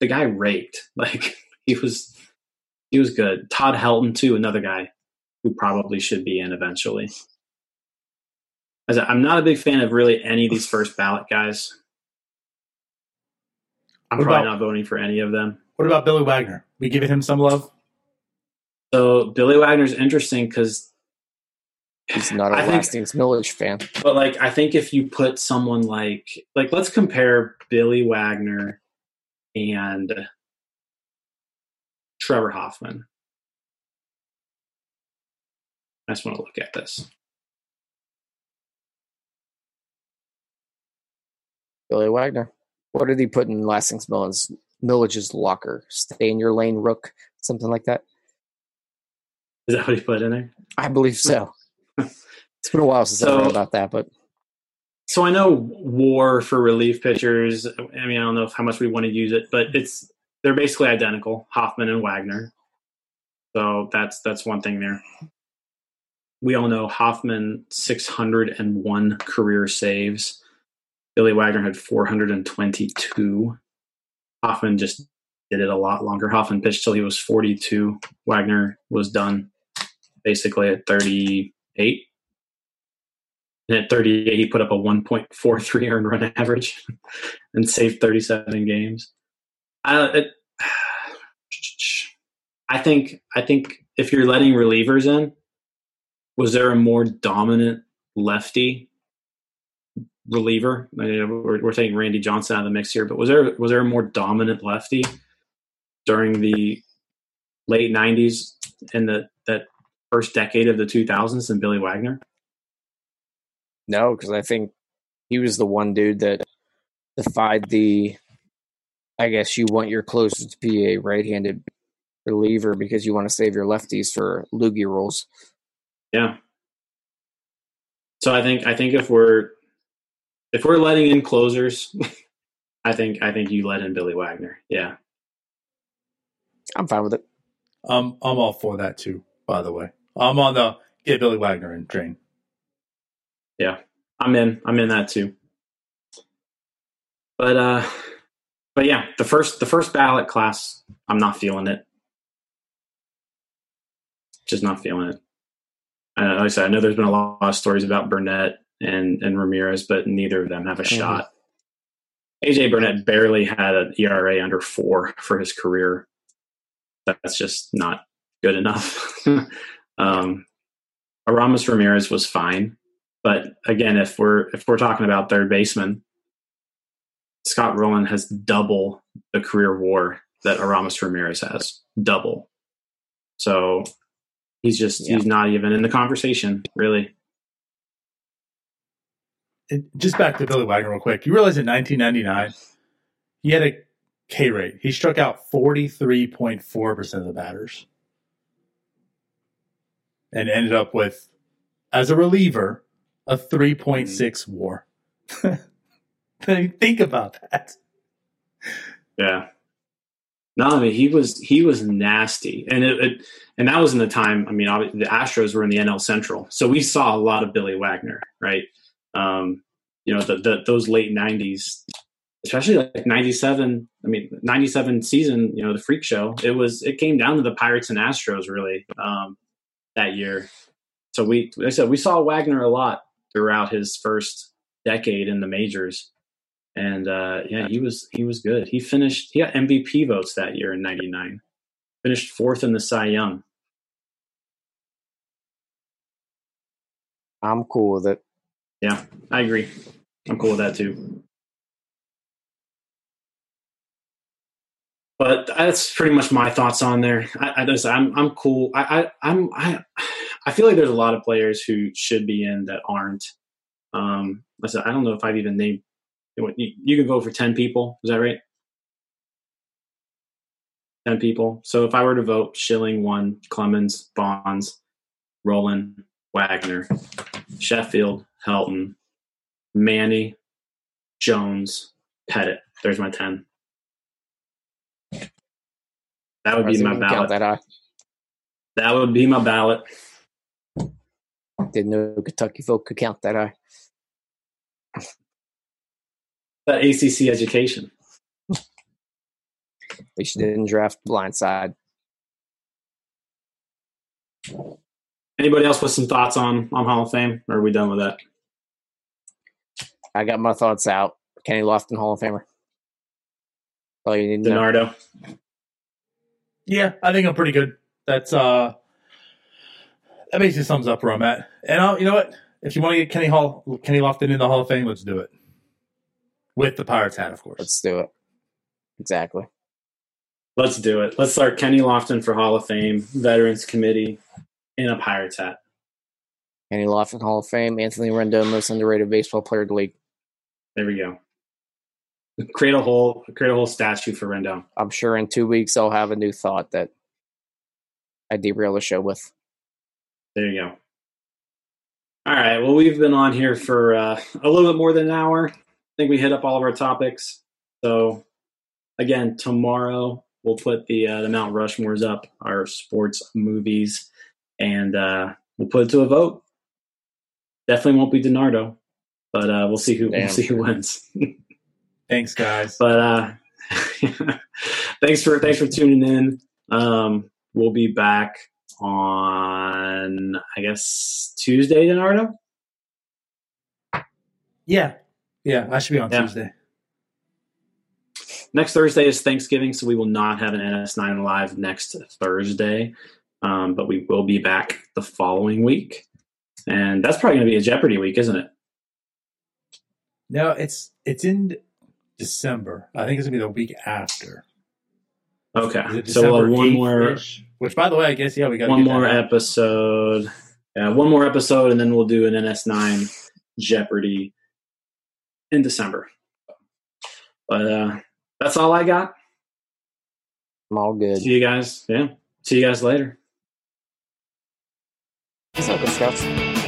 Speaker 2: The guy raked. Like he was, he was good. Todd Helton too, another guy who probably should be in eventually. As I'm not a big fan of really any of these first ballot guys. I'm what probably about, not voting for any of them.
Speaker 4: What about Billy Wagner? We giving him some love?
Speaker 2: So Billy Wagner's interesting because
Speaker 3: he's not a I lasting Milledge fan.
Speaker 2: But like, I think if you put someone like like let's compare Billy Wagner and Trevor Hoffman. I just want to look at this.
Speaker 3: Billy Wagner. What did he put in Lastings Millen's Milledge's locker? Stay in your lane, Rook. Something like that.
Speaker 2: Is that what he put in there?
Speaker 3: I believe so. It's been a while since so, I read about that, but
Speaker 2: so I know WAR for relief pitchers. I mean, I don't know how much we want to use it, but it's they're basically identical, Hoffman and Wagner. So that's that's one thing there. We all know Hoffman 601 career saves. Billy Wagner had 422. Hoffman just did it a lot longer. Hoffman pitched till he was 42. Wagner was done basically at 38. And at 38, he put up a 1.43 earned run average and saved 37 games. I, it, I think I think if you're letting relievers in, was there a more dominant lefty reliever. We're, we're, taking Randy Johnson out of the mix here, but was there was there a more dominant lefty during the late '90s and the that first decade of the 2000s than Billy Wagner?
Speaker 3: No, because I think he was the one dude that defied the. I guess you want your closer to be a right-handed reliever because you want to save your lefties for loogie roles.
Speaker 2: Yeah. So I think I think if we're if we're letting in closers, I think I think you let in Billy Wagner. Yeah,
Speaker 3: I'm fine with it.
Speaker 4: Um, I'm all for that too. By the way, I'm on the get Billy Wagner in train.
Speaker 2: Yeah, I'm in. I'm in that too. But uh, but yeah, the first the first ballot class, I'm not feeling it. Just not feeling it. Uh, like I said, I know there's been a lot of stories about Burnett and and Ramirez, but neither of them have a mm-hmm. shot. AJ Burnett barely had an ERA under four for his career. That's just not good enough. um, Aramis Ramirez was fine, but again, if we're if we're talking about third baseman, Scott Rolen has double the career WAR that Aramis Ramirez has, double. So he's just
Speaker 3: Yeah.
Speaker 2: he's not even in the conversation, really.
Speaker 4: And just back to Billy Wagner real quick. You realize in 1999, he had a K rate. He struck out 43.4% of the batters and ended up with, as a reliever, a 3.6 WAR. Think about that.
Speaker 2: Yeah. No, I mean he was he was nasty, and it, it and that was in the time. I mean, the Astros were in the NL Central, so we saw a lot of Billy Wagner, right? Um, you know, the, the those late '90s, especially like '97. I mean, '97 season. You know, the Freak Show. It was it came down to the Pirates and Astros really um, that year. So we, like I said, we saw Wagner a lot throughout his first decade in the majors and uh, yeah, he was he was good. He finished he got MVP votes that year in '99. Finished fourth in the Cy Young.
Speaker 3: I'm cool with it.
Speaker 2: Yeah, I agree. I'm cool with that too. But that's pretty much my thoughts on there. I, I just, I'm I'm cool. I, I I'm I I feel like there's a lot of players who should be in that aren't. Um, I said I don't know if I've even named. You, you can vote for ten people. Is that right? Ten people. So if I were to vote, Schilling one, Clemens, Bonds, Rolen, Wagner, Sheffield, Helton, Manny, Jones, Pettitte. There's my ten. That would be my
Speaker 3: you didn't count
Speaker 2: ballot.
Speaker 3: That
Speaker 2: That would be my ballot.
Speaker 3: didn't know Kentucky folk could count that I.
Speaker 2: That ACC education.
Speaker 3: At least you didn't draft Blind Side.
Speaker 2: Anybody else with some thoughts on on Hall of Fame? Or are we done with that?
Speaker 3: I got my thoughts out. Kenny Lofton Hall of Famer. All you need to know.
Speaker 2: Donardo.
Speaker 4: Yeah, I think I'm pretty good. That's uh that basically sums up where I'm at. And I'll, you know what? If you want to get Kenny Hall, Kenny Lofton in the Hall of Fame, let's do it. With the Pirates hat, of course.
Speaker 3: Let's do it. Exactly.
Speaker 2: Let's do it. Let's start Kenny Lofton for Hall of Fame, Veterans Committee, in a Pirates hat.
Speaker 3: Kenny Lofton Hall of Fame. Anthony Rendon, most underrated baseball player in the league.
Speaker 2: There we go. Create a whole create a whole statue for Rendon.
Speaker 3: I'm sure in two weeks I'll have a new thought that I derail the show with.
Speaker 2: There you go. All right. Well, we've been on here for uh, a little bit more than an hour. I think we hit up all of our topics. So, again, tomorrow we'll put the uh, the Mount Rushmores up, our sports movies, and uh, we'll put it to a vote. Definitely won't be Donardo, but uh, we'll see who we'll see who wins.
Speaker 4: Thanks, guys.
Speaker 2: But uh, thanks for thanks for tuning in. Um, we'll be back on I guess Tuesday, Leonardo.
Speaker 4: yeah. Yeah, I should be on
Speaker 2: Yeah.
Speaker 4: Tuesday.
Speaker 2: Next Thursday is Thanksgiving, so we will not have an NS9 live next Thursday, um, but we will be back the following week, and that's probably going to be a Jeopardy week, isn't it?
Speaker 4: No, it's it's in December. I think it's gonna be the week after.
Speaker 2: Okay, so we'll have one more
Speaker 4: Which, by the way, I guess yeah, we got
Speaker 2: one more episode. Yeah, one more episode, and then we'll do an NS9 Jeopardy in December. But uh, that's all I got.
Speaker 3: I'm all good.
Speaker 2: See you guys. Yeah. See you guys later.
Speaker 3: What's up, Scouts?